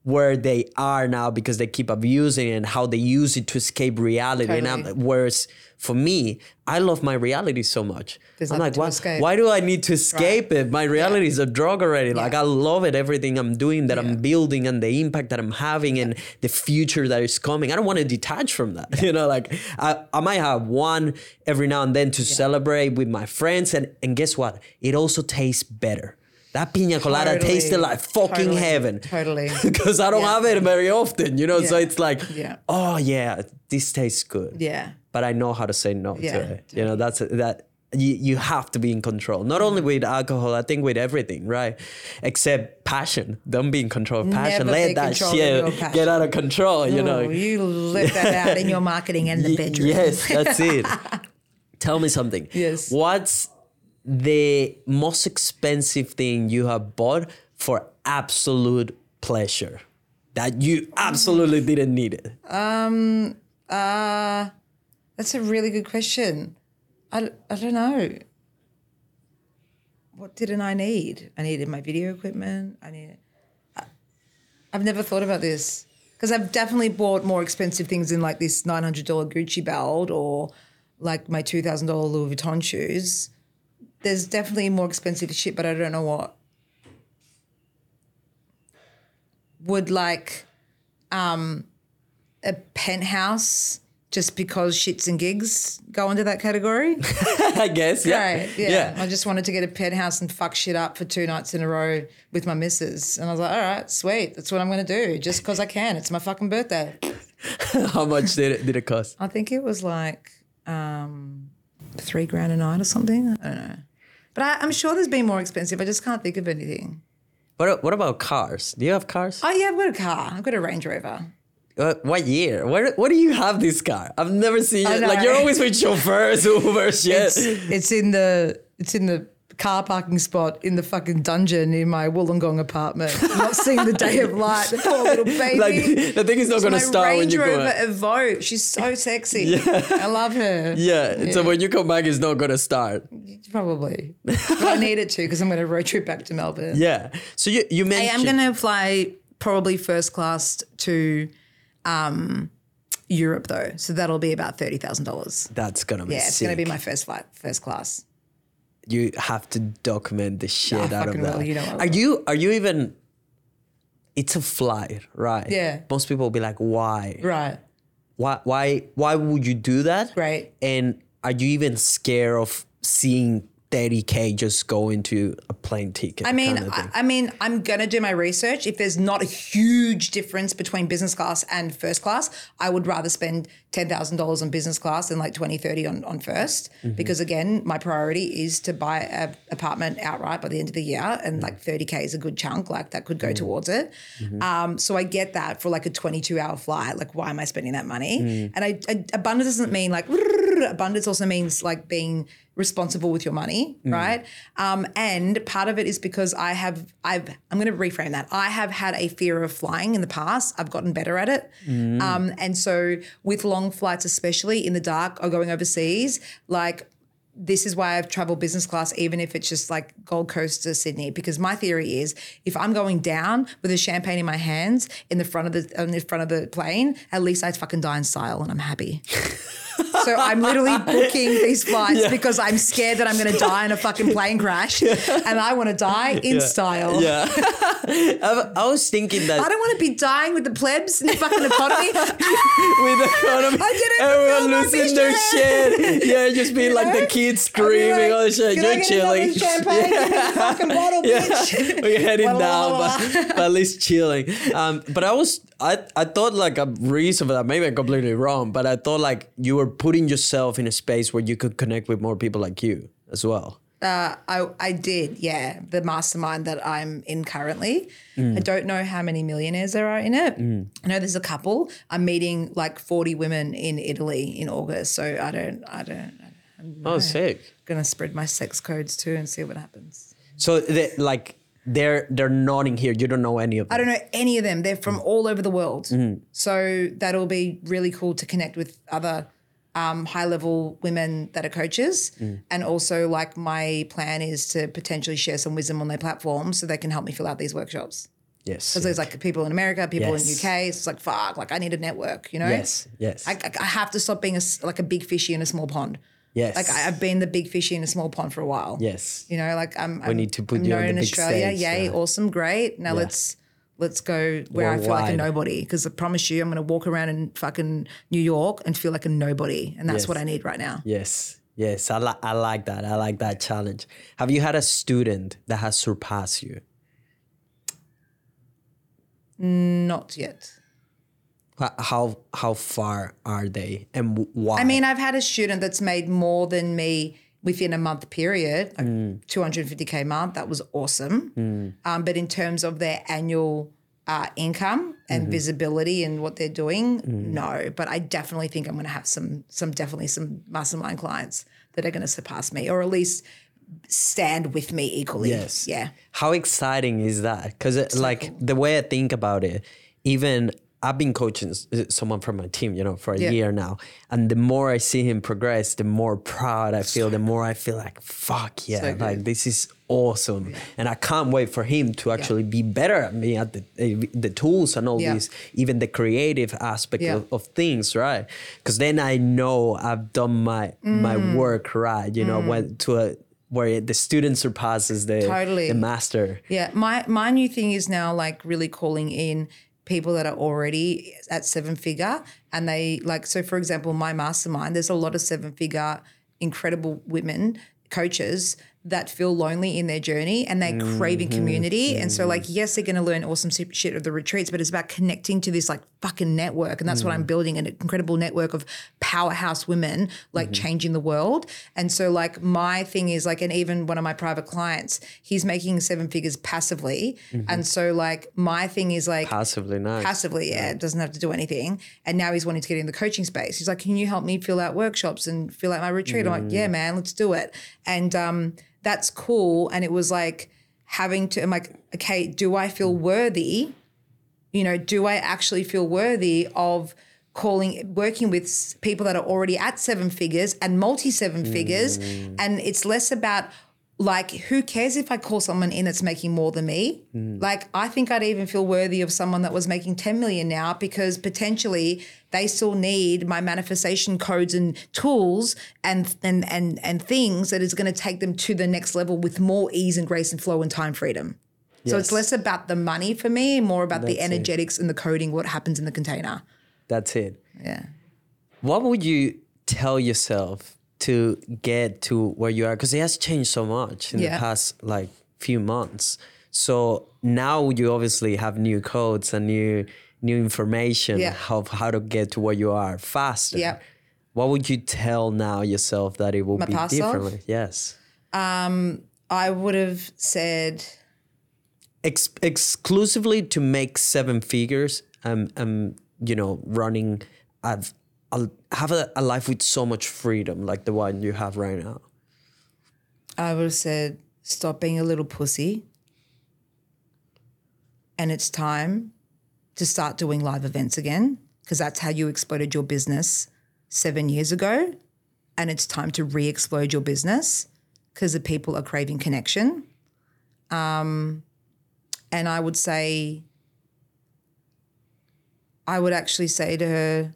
where they are now because they keep abusing it and how they use it to escape reality. And I'm, whereas for me, I love my reality so much. There's I'm like, why, why do I need to escape it? My reality is a drug already. Like I love it, everything I'm doing, that Yeah. I'm building, and the impact that I'm having, and the future that is coming. I don't want to detach from that. <laughs> You know, like I, I might have one every now and then to celebrate with my friends, and and guess what? It also tastes better. That pina colada Totally. tasted like fucking Totally. heaven. Totally. <laughs> Because I don't Yeah. have it very often, you know. So it's like, Yeah. oh yeah, this tastes good Yeah. but I know how to say no Yeah, to it. You know, that's that you, you have to be in control. Not only with alcohol, I think with everything, right? Except passion. Don't be in control of passion. Never Let that shit <laughs> get out of control, you Oh, know. you let that <laughs> out in your marketing and the bedroom. Yes, that's it. Tell me something. Yes. What's the most expensive thing you have bought for absolute pleasure? That you absolutely didn't need it. Um, uh, that's a really good question. I, I don't know. What didn't I need? I needed my video equipment. I needed. I, I've never thought about this because I've definitely bought more expensive things than like this nine hundred dollar Gucci belt or like my two thousand dollar Louis Vuitton shoes. There's definitely more expensive shit, but I don't know what. Would like um, a penthouse just because shits and gigs go into that category. <laughs> I guess. Yeah. Right. Yeah. I just wanted to get a penthouse and fuck shit up for two nights in a row with my missus. And I was like, all right, sweet. That's what I'm going to do just because I can. It's my fucking birthday. <laughs> How much did it did it cost? I think it was like um, three grand a night or something. I don't know. But I, I'm sure there's been more expensive. I just can't think of anything. What what about cars? Do you have cars? Oh, yeah, I've got a car. I've got a Range Rover. Uh, what year? Where what do you have this car? I've never seen it. Like you're always with <laughs> chauffeurs, Uber, shit. It's, it's in the it's in the car parking spot in the fucking dungeon in my Wollongong apartment. Not seeing the day of light. The poor little <laughs> baby. like <laughs> the thing is not gonna my start when you go. Rover. Evoque. She's so sexy. <laughs> I love her. Yeah, so when you come back, it's not gonna start. Probably. But I need it to because I'm going to road trip back to Melbourne. Yeah. So you you mentioned I am going to fly probably first class to um, Europe though. So that'll be about $30,000. that's gonna be Yeah, it's sick. going to be my first flight, first class. You have to document the shit out of that. you know are you are you even? It's a flight, right? Yeah. Most people will be like, why? Right. Why? Why? Why would you do that? Right. And are you even scared of seeing 30k just go into a plane ticket? I mean, kind of I? I mean, I'm gonna do my research. If there's not a huge difference between business class and first class, I would rather spend ten thousand dollars on business class than like 20, 30 on, on 1st Mm-hmm. Because again, my priority is to buy an apartment outright by the end of the year, and like thirty k is a good chunk. Like that could go Mm-hmm. towards it. Um, so I get that for like a twenty-two hour flight. Like, why am I spending that money? Mm. And I, I abundance doesn't mean like <laughs> abundance also means like being responsible with your money, Mm. right? Um, and part of it is because I have, I've, I'm going to reframe that. I have had a fear of flying in the past. I've gotten better at it, Mm. um, and so with long flights, especially in the dark or going overseas, like. This is why I've traveled business class, even if it's just like Gold Coast to Sydney, because my theory is if I'm going down with a champagne in my hands in the front of the in the front of the plane, at least I fucking die in style and I'm happy. <laughs> So I'm literally booking these flights because I'm scared that I'm going to die in a fucking plane crash, and I want to die in style. yeah. <laughs> I, I was thinking that I don't want to be dying with the plebs in the fucking economy. <laughs> with the economy, I get it, everyone losing their shit. Yeah, just being like the know? kids screaming, like, all the shit. "Can You're chilling. <laughs> Champagne, the fucking bottle, bitch. We're heading down, but, but at least chilling. Um, but I was, I, I thought like a reason for that. Maybe I'm completely wrong, but I thought like you were putting yourself in a space where you could connect with more people like you as well. Uh, I, I did, yeah. The mastermind that I'm in currently. Mm. I don't know how many millionaires there are in it. Mm. I know there's a couple. I'm meeting like 40 women in Italy in August. So I don't, I don't, I'm Oh, sick. gonna spread my sex codes too and see what happens. So they, like they're they're nodding here. You don't know any of them. I don't know any of them. They're from mm. all over the world. So that'll be really cool to connect with other um, high level women that are coaches. And also, like, my plan is to potentially share some wisdom on their platform so they can help me fill out these workshops. Yes. Because there's like people in America, people Yes. in UK. So it's like, fuck, like, I need a network, you know? Yes. Yes. I, I- have to stop being a, like a big fishy in a small pond. yes. Like, I've been the big fishy in a small pond for a while. yes. You know, like I'm. We need to put I'm you on known the in big Australia. stage, Yay, yeah. awesome, great. Now let's let's go where I feel like a nobody. Because I promise you, I'm going to walk around in fucking New York and feel like a nobody, and that's Yes. what I need right now. Yes. Yes. I, li- I like that. I like that challenge. Have you had a student that has surpassed you? Not yet. How how far are they and why? I mean, I've had a student that's made more than me within a month period, like Mm. 250k a month. That was awesome. Um, but in terms of their annual uh, income and Mm-hmm. visibility and what they're doing, Mm. no. But I definitely think I'm going to have some, some definitely some mastermind clients that are going to surpass me, or at least stand with me equally. Yes. Yeah. How exciting is that? Because like the way I think about it, even I've been coaching someone from my team, you know, for a Yeah. year now, and the more I see him progress, the more proud I feel. The more I feel like, fuck yeah, good. like this is awesome, and I can't wait for him to actually be better at me at the eh, the tools and all Yeah. these, even the creative aspect Yeah. of, of things, right? Because then I know I've done my my Mm. work right, you know, went to a where the student surpasses the Totally. the master. Yeah, my my new thing is now like really calling in people that are already at seven figure and they like so for example my mastermind there's a lot of seven figure incredible women coaches that feel lonely in their journey and they're craving mm-hmm. community. And so, like, mm-hmm. yes, they're going to learn awesome shit of the retreats, but it's about connecting to this like fucking network. And that's what I'm mm. building an incredible network of powerhouse women like mm-hmm. changing the world. And so, like, my thing is like, and even one of my private clients, he's making seven figures passively. And so, like, my thing is like, Passively nice. passively, yeah, doesn't have to do anything. And now he's wanting to get in the coaching space. He's like, Can you help me fill out workshops and fill out my retreat? I'm like, mm. Yeah, man, let's do it. And um, that's cool. And it was like having to, I'm like, okay, do I feel worthy? You know, do I actually feel worthy of calling working with people that are already at seven figures and multi seven figures mm. and it's less about like who cares if I call someone in that's making more than me? Mm. Like I think I'd even feel worthy of someone that was making 10 million now because potentially they still need my manifestation codes and tools and and and and things that is going to take them to the next level with more ease and grace and flow and time freedom. So it's less about the money for me, more about the That's it. energetics and the coding, what happens in the container. That's it. Yeah. What would you tell yourself to get to where you are? Because it has changed so much in Yeah. the past like few months. So now you obviously have new codes and new new information Yeah. of how to get to where you are faster. Yep. What would you tell now yourself that it will My be differently? Yes. I would have said Ex- exclusively to make seven figures. Um, um, you know, running. I've, I'll have a, a life with so much freedom, like the one you have right now. I would have said, stop being a little pussy. And it's time to start doing live events again, because that's how you exploded your business seven years ago. And it's time to re explode your business because the people are craving connection. Um, and I would say, I would actually say to her,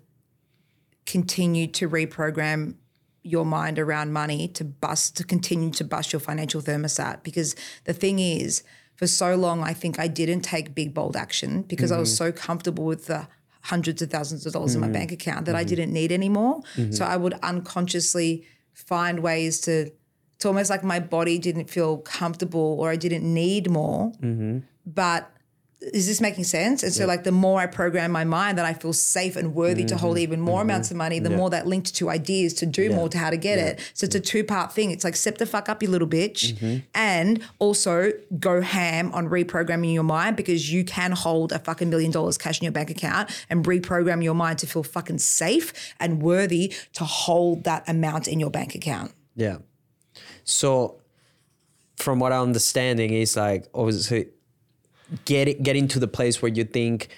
continue to reprogram your mind around money to bust to continue to bust your financial thermostat. Because the thing is for so long I think I didn't take big bold action because I was mm-hmm. so comfortable with the hundreds of thousands of dollars in my mm-hmm. bank account that I mm-hmm. didn't need anymore. So I would unconsciously find ways to it's almost like my body didn't feel comfortable or I didn't need more. But is this making sense? And so, like, the more I program my mind that I feel safe and worthy to hold mm-hmm. even more mm-hmm. amounts of money, the more that linked to ideas to do more, to how to get it. So, it's a two part thing. It's like, step the fuck up, you little bitch. Mm-hmm. And also go ham on reprogramming your mind because you can hold a fucking million dollars cash in your bank account and reprogram your mind to feel fucking safe and worthy to hold that amount in your bank account. Yeah. So, from what I'm understanding, is like obviously get getting to the place where you think,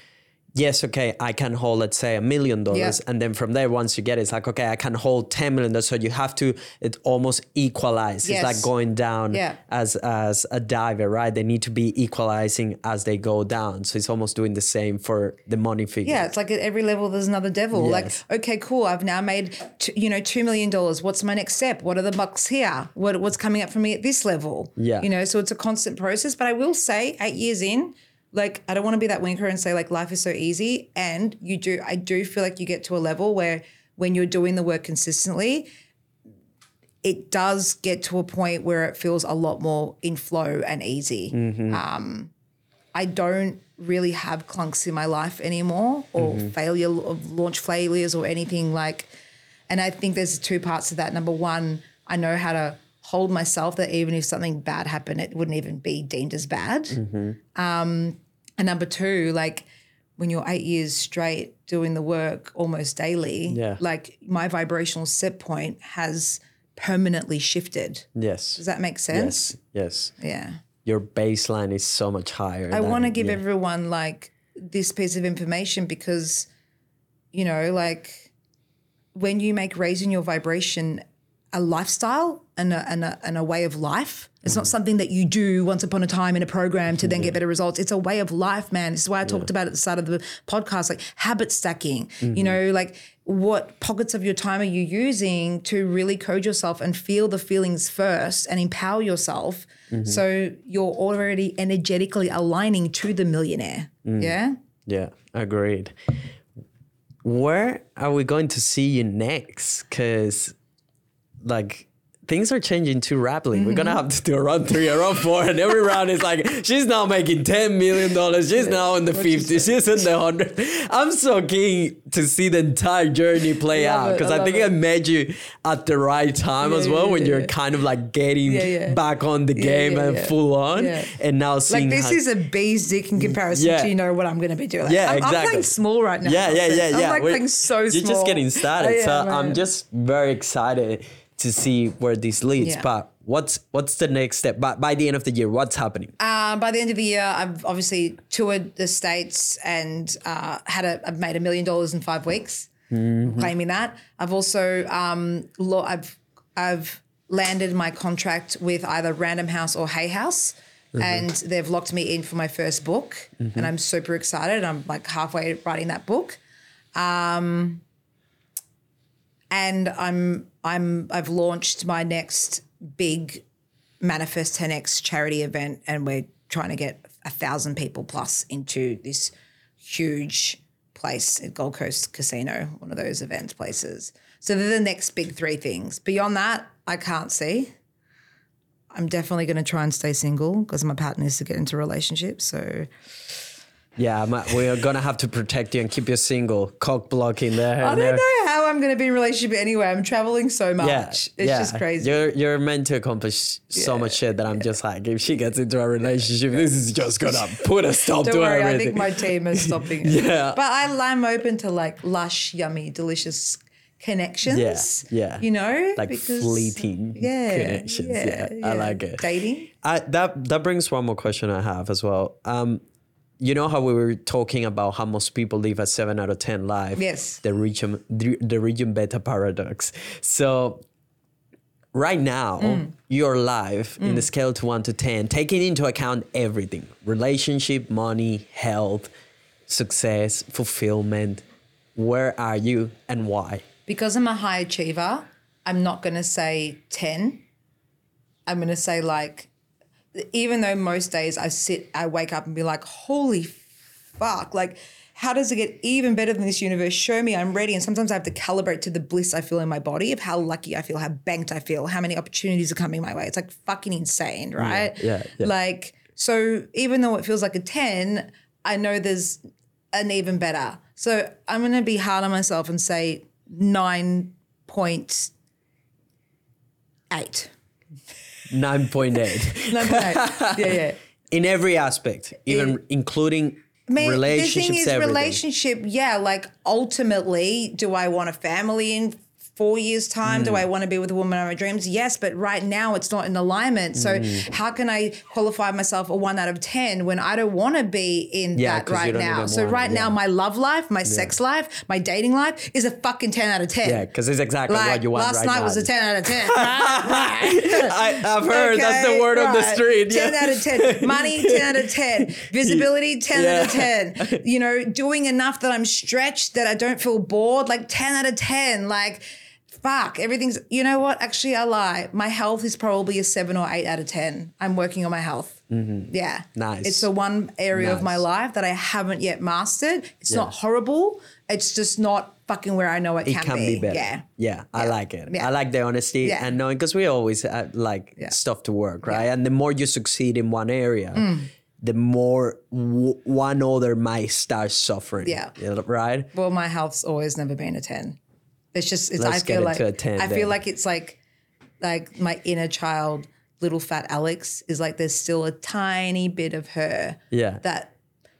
yes, okay, I can hold, let's say, a million dollars, and then from there, once you get it, it's like, okay, I can hold ten million dollars. So you have to it almost equalize. Yes. It's like going down Yeah. as as a diver, right? They need to be equalizing as they go down. So it's almost doing the same for the money figure. Yeah, it's like at every level there's another devil. Yes. Like, okay, cool. I've now made t- you know two million dollars. What's my next step? What are the bucks here? What what's coming up for me at this level? Yeah. you know. So it's a constant process. But I will say, eight years in, like I don't want to be that winker and say like life is so easy. And you do, I do feel like you get to a level where when you're doing the work consistently, it does get to a point where it feels a lot more in flow and easy. Um, I don't really have clunks in my life anymore or failure of launch failures or anything like. And I think there's two parts to that. Number one, I know how to hold myself that even if something bad happened, it wouldn't even be deemed as bad. Um, and number two, like when you're eight years straight doing the work almost daily, Yeah. like my vibrational set point has permanently shifted. Yes. Does that make sense? Yes. Yes. Yeah. Your baseline is so much higher. I want to give yeah. everyone like this piece of information because, you know, like when you make raising your vibration a lifestyle and a, and a, and a way of life, it's not something that you do once upon a time in a program to then get better results. It's a way of life, man. This is why I talked about at the start of the podcast, like habit stacking, you mm-hmm. know, like what pockets of your time are you using to really code yourself and feel the feelings first and empower yourself mm-hmm. so you're already energetically aligning to the millionaire. Mm. Yeah. Yeah, agreed. Where are we going to see you next? Because, like, things are changing too rapidly. We're gonna mm-hmm. have to do a round three, a round four, and every <laughs> round is like she's now making ten million dollars. She's now in the fifties. She's in the hundred. I'm so keen to see the entire journey play out because I I, think it. I met you at the right time Yeah, as well yeah, when yeah, you're kind of like getting back on the game and full on, Yeah. and now seeing Like this how- is a basic in mm, comparison Yeah. to you know what I'm going to be doing. Like, Yeah, I'm, I'm playing small right now. Yeah, yeah, yeah, yeah. I'm like We're- playing so small. You're small. just getting started. So. I'm just very excited to see where this leads. Yeah. But what's what's the next step? By, by the end of the year, what's happening? Uh, by the end of the year, I've obviously toured the states and uh, had a I've made a million dollars in five weeks, Mm-hmm. claiming that. I've also um, lo- I've I've landed my contract with either Random House or Hay House. Mm-hmm. And they've locked me in for my first book, and I'm super excited. I'm like halfway writing that book, um, and I'm I'm I've launched my next big Manifest 10x charity event, and we're trying to get a thousand people plus into this huge place at Gold Coast Casino, one of those event places. So they're the next big three things. Beyond that, I can't see. I'm definitely going to try and stay single because my pattern is to get into relationships. So Yeah, I'm, we're gonna have to protect you and keep you single. Cock blocking there. I don't there. know how I'm to be in a relationship anyway. I'm traveling so much. Yeah, it's yeah. just crazy. You're you're meant to accomplish so Yeah, much shit that I'm just like, if she gets into a relationship, this is just gonna <laughs> put a stop Don't to worry, I think my team is stopping it. <laughs> Yeah. But I, I'm open to like lush, yummy, delicious connections. Yeah, yeah. You know? like because- fleeting yeah, connections. Yeah, I like it. Dating. I, that that brings one more question I have as well. Um, you know how we were talking about how most people live a seven out of ten life. Yes. The region the, the region beta paradox. So right now Mm. your life in the scale to one to ten, taking into account everything: relationship, money, health, success, fulfillment. Where are you and why? Because I'm a high achiever, I'm not going to say 10. I'm going to say like, even though most days I sit, I wake up and be like, holy fuck, like, how does it get even better than this universe? Show me I'm ready. And sometimes I have to calibrate to the bliss I feel in my body of how lucky I feel, how banked I feel, how many opportunities are coming my way. It's like fucking insane, right? yeah, yeah. Like, so even though it feels like a 10, I know there's an even better. So I'm going to be hard on myself and say 9.8. Nine point eight. 9.8. <laughs> yeah, yeah. in every aspect, even including Man, relationships. the thing is, everything. relationship, yeah, like ultimately, do I want a family in four years' time? Hmm. Do I want to be with a woman of my dreams? Yes, but right now it's not in alignment. So Hmm. how can I qualify myself a one out of 10 when I don't want to be in Yeah, that right now? So it, right now, my love life, my sex life, my dating life is a fucking 10 out of 10. Yeah, because it's exactly Like what you want last right night now. was a 10 out of 10. <laughs> right? I, I've heard that's the Okay, word of the street. 10 yeah. out of 10. <laughs> Money, 10 out of 10. Visibility, 10 out of 10. <laughs> You know, doing enough that I'm stretched, that I don't feel bored, like 10 out of 10. Like, fuck, everything's, you know what? Actually, I lie. My health is probably a 7 or 8 out of 10. I'm working on my health. Yeah. Mm-hmm. Nice. It's the one area of my life that I haven't yet mastered. It's Yeah. not horrible. It's just not fucking where I know it, It can, can be, better. Yeah. yeah, I Yeah. like it. Yeah. I like the honesty Yeah. and knowing because we always uh, like Yeah. stuff to work, right? And the more you succeed in one area, Mm. the more w- one other might start suffering. Yeah. right. Well, my health's always never been a 10. It's just, it's, I Let's get feel like, to a 10 I then. feel like it's like, like my inner child, little fat Alex is like, there's still a tiny bit of her Yeah. that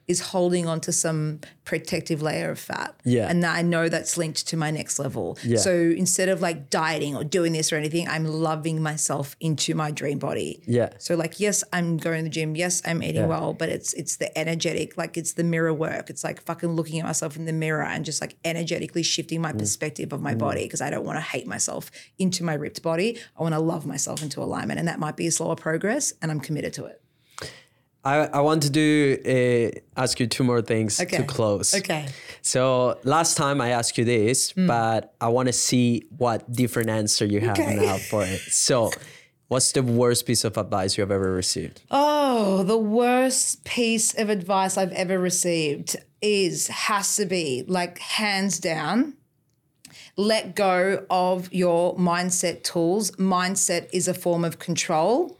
is holding on to some protective layer of fat. Yeah. And I know that's linked to my next level. Yeah. So instead of like dieting or doing this or anything, I'm loving myself into my dream body. Yeah. So like, yes, I'm going to the gym. Yes, I'm eating Yeah. well, but it's it's the energetic, like it's the mirror work. It's like fucking looking at myself in the mirror and just like energetically shifting Mm. my perspective of my body because I don't want to hate myself into my ripped body. I want to love myself into alignment, and that might be a slower progress, and I'm committed to it. I, I want to do uh, ask you two more things Okay. to close. Okay. So last time I asked you this, but I want to see what different answer you have Okay. now for it. So, what's the worst piece of advice you have ever received? Oh, the worst piece of advice I've ever received. is has to be like hands down let go of your mindset tools mindset is a form of control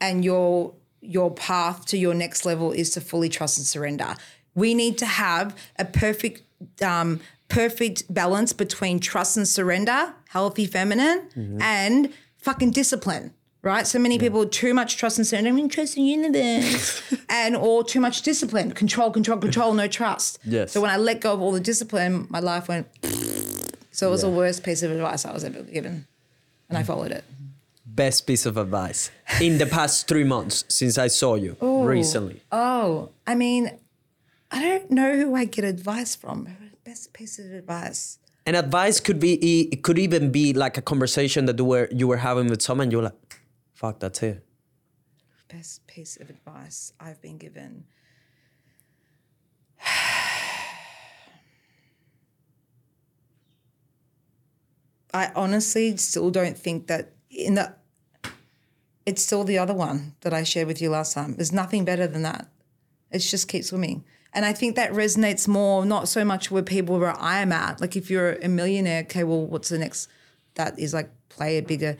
and your your path to your next level is to fully trust and surrender. We need to have a perfect um, perfect balance between trust and surrender healthy feminine and fucking discipline right? So many people too much trust and surrender i'm trust in universe. <laughs> And or too much discipline control control control no trust. Yes. so when i let go of all the discipline my life went <sniffs> so it was the worst piece of advice i was ever given. And i followed it Best piece of advice in the past three months since I saw you recently. Oh, I mean, I don't know who I get advice from. Best piece of advice. And advice could be it could even be like a conversation that you were you were having with someone. You're like, fuck, that's it. Best piece of advice I've been given. <sighs> I honestly still don't think that in the it's still the other one that I shared with you last time. There's nothing better than that. It's just keep swimming. And I think that resonates more, not so much with people where I am at. Like if you're a millionaire, okay, well, what's the next? That is like play a bigger.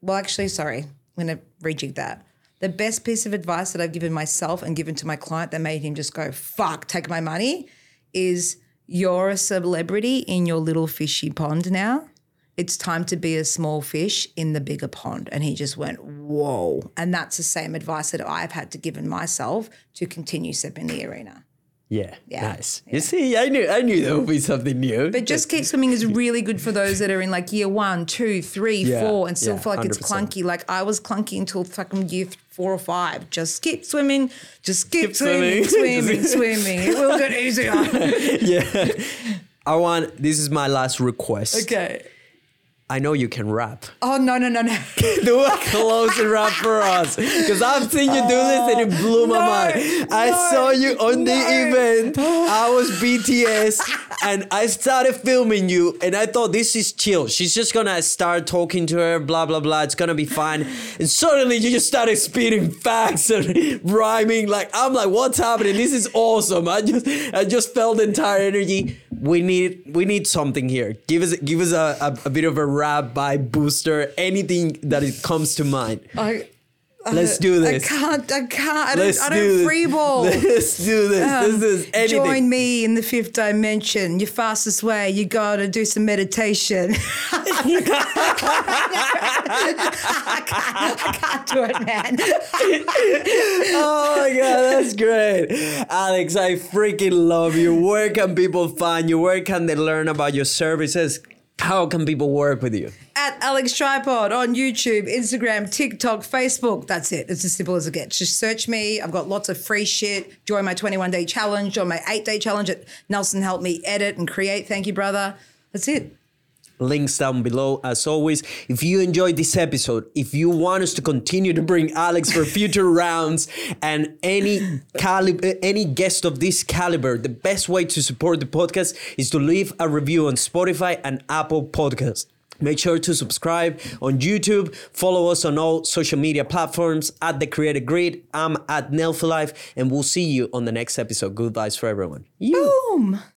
Well, actually, sorry, I'm going to rejig that. The best piece of advice that I've given myself and given to my client that made him just go, fuck, take my money is you're a celebrity in your little fishy pond now. It's time to be a small fish in the bigger pond. And he just went, whoa. And that's the same advice that I've had to given myself to continue stepping in the arena. Yeah, Yeah, nice. You see, I knew I knew there would be something new. But just keep swimming is really good for those that are in like year one, two, three, Yeah, four, and still yeah, feel like it's 100%. clunky. Like I was clunky until fucking year four or five. Just keep swimming, just keep, Keep swimming, swimming. swimming, swimming. <laughs> It will get easier. <laughs> yeah, I want. This is my last request. okay. I know you can rap. Oh no no no no. <laughs> do a closing rap for us because I've seen you do this and it blew my No, mind. I no, saw you on the event. I was BTS and I started filming you and I thought this is chill. She's just gonna start talking to her, blah blah blah. It's gonna be fine. And suddenly you just started spitting facts and rhyming. Like I'm like, what's happening? This is awesome. I just I just felt the entire energy. We need we need something here. Give us give us a, a, a bit of a rap by Booster. Anything that it comes to mind. I, Let's do this. I can't. I can't. I Let's don't, I do don't free ball. <laughs> Let's do this. Um, this is anything. Join me in the fifth dimension. Your fastest way, you gotta do some meditation. <laughs> I, can't, I can't do it, man. <laughs> oh my god, that's great. Alex, I freaking love you. Where can people find you? Where can they learn about your services? How can people work with you? At Alex Tripod on YouTube, Instagram, TikTok, Facebook. That's it. It's as simple as it gets. Just search me. I've got lots of free shit. Join my 21 day challenge, join my eight day challenge at Nelson helped me edit and create. Thank you, brother. That's it. Links down below as always if you enjoyed this episode if you want us to continue to bring alex for future <laughs> rounds and any caliber eh, any guest of this caliber the best way to support the podcast is to leave a review on spotify and apple podcasts Make sure to subscribe on YouTube. Follow us on all social media platforms at The Creative Grit. I'm at Nelfilife, and we'll see you on the next episode. Good vibes for everyone. You. Boom.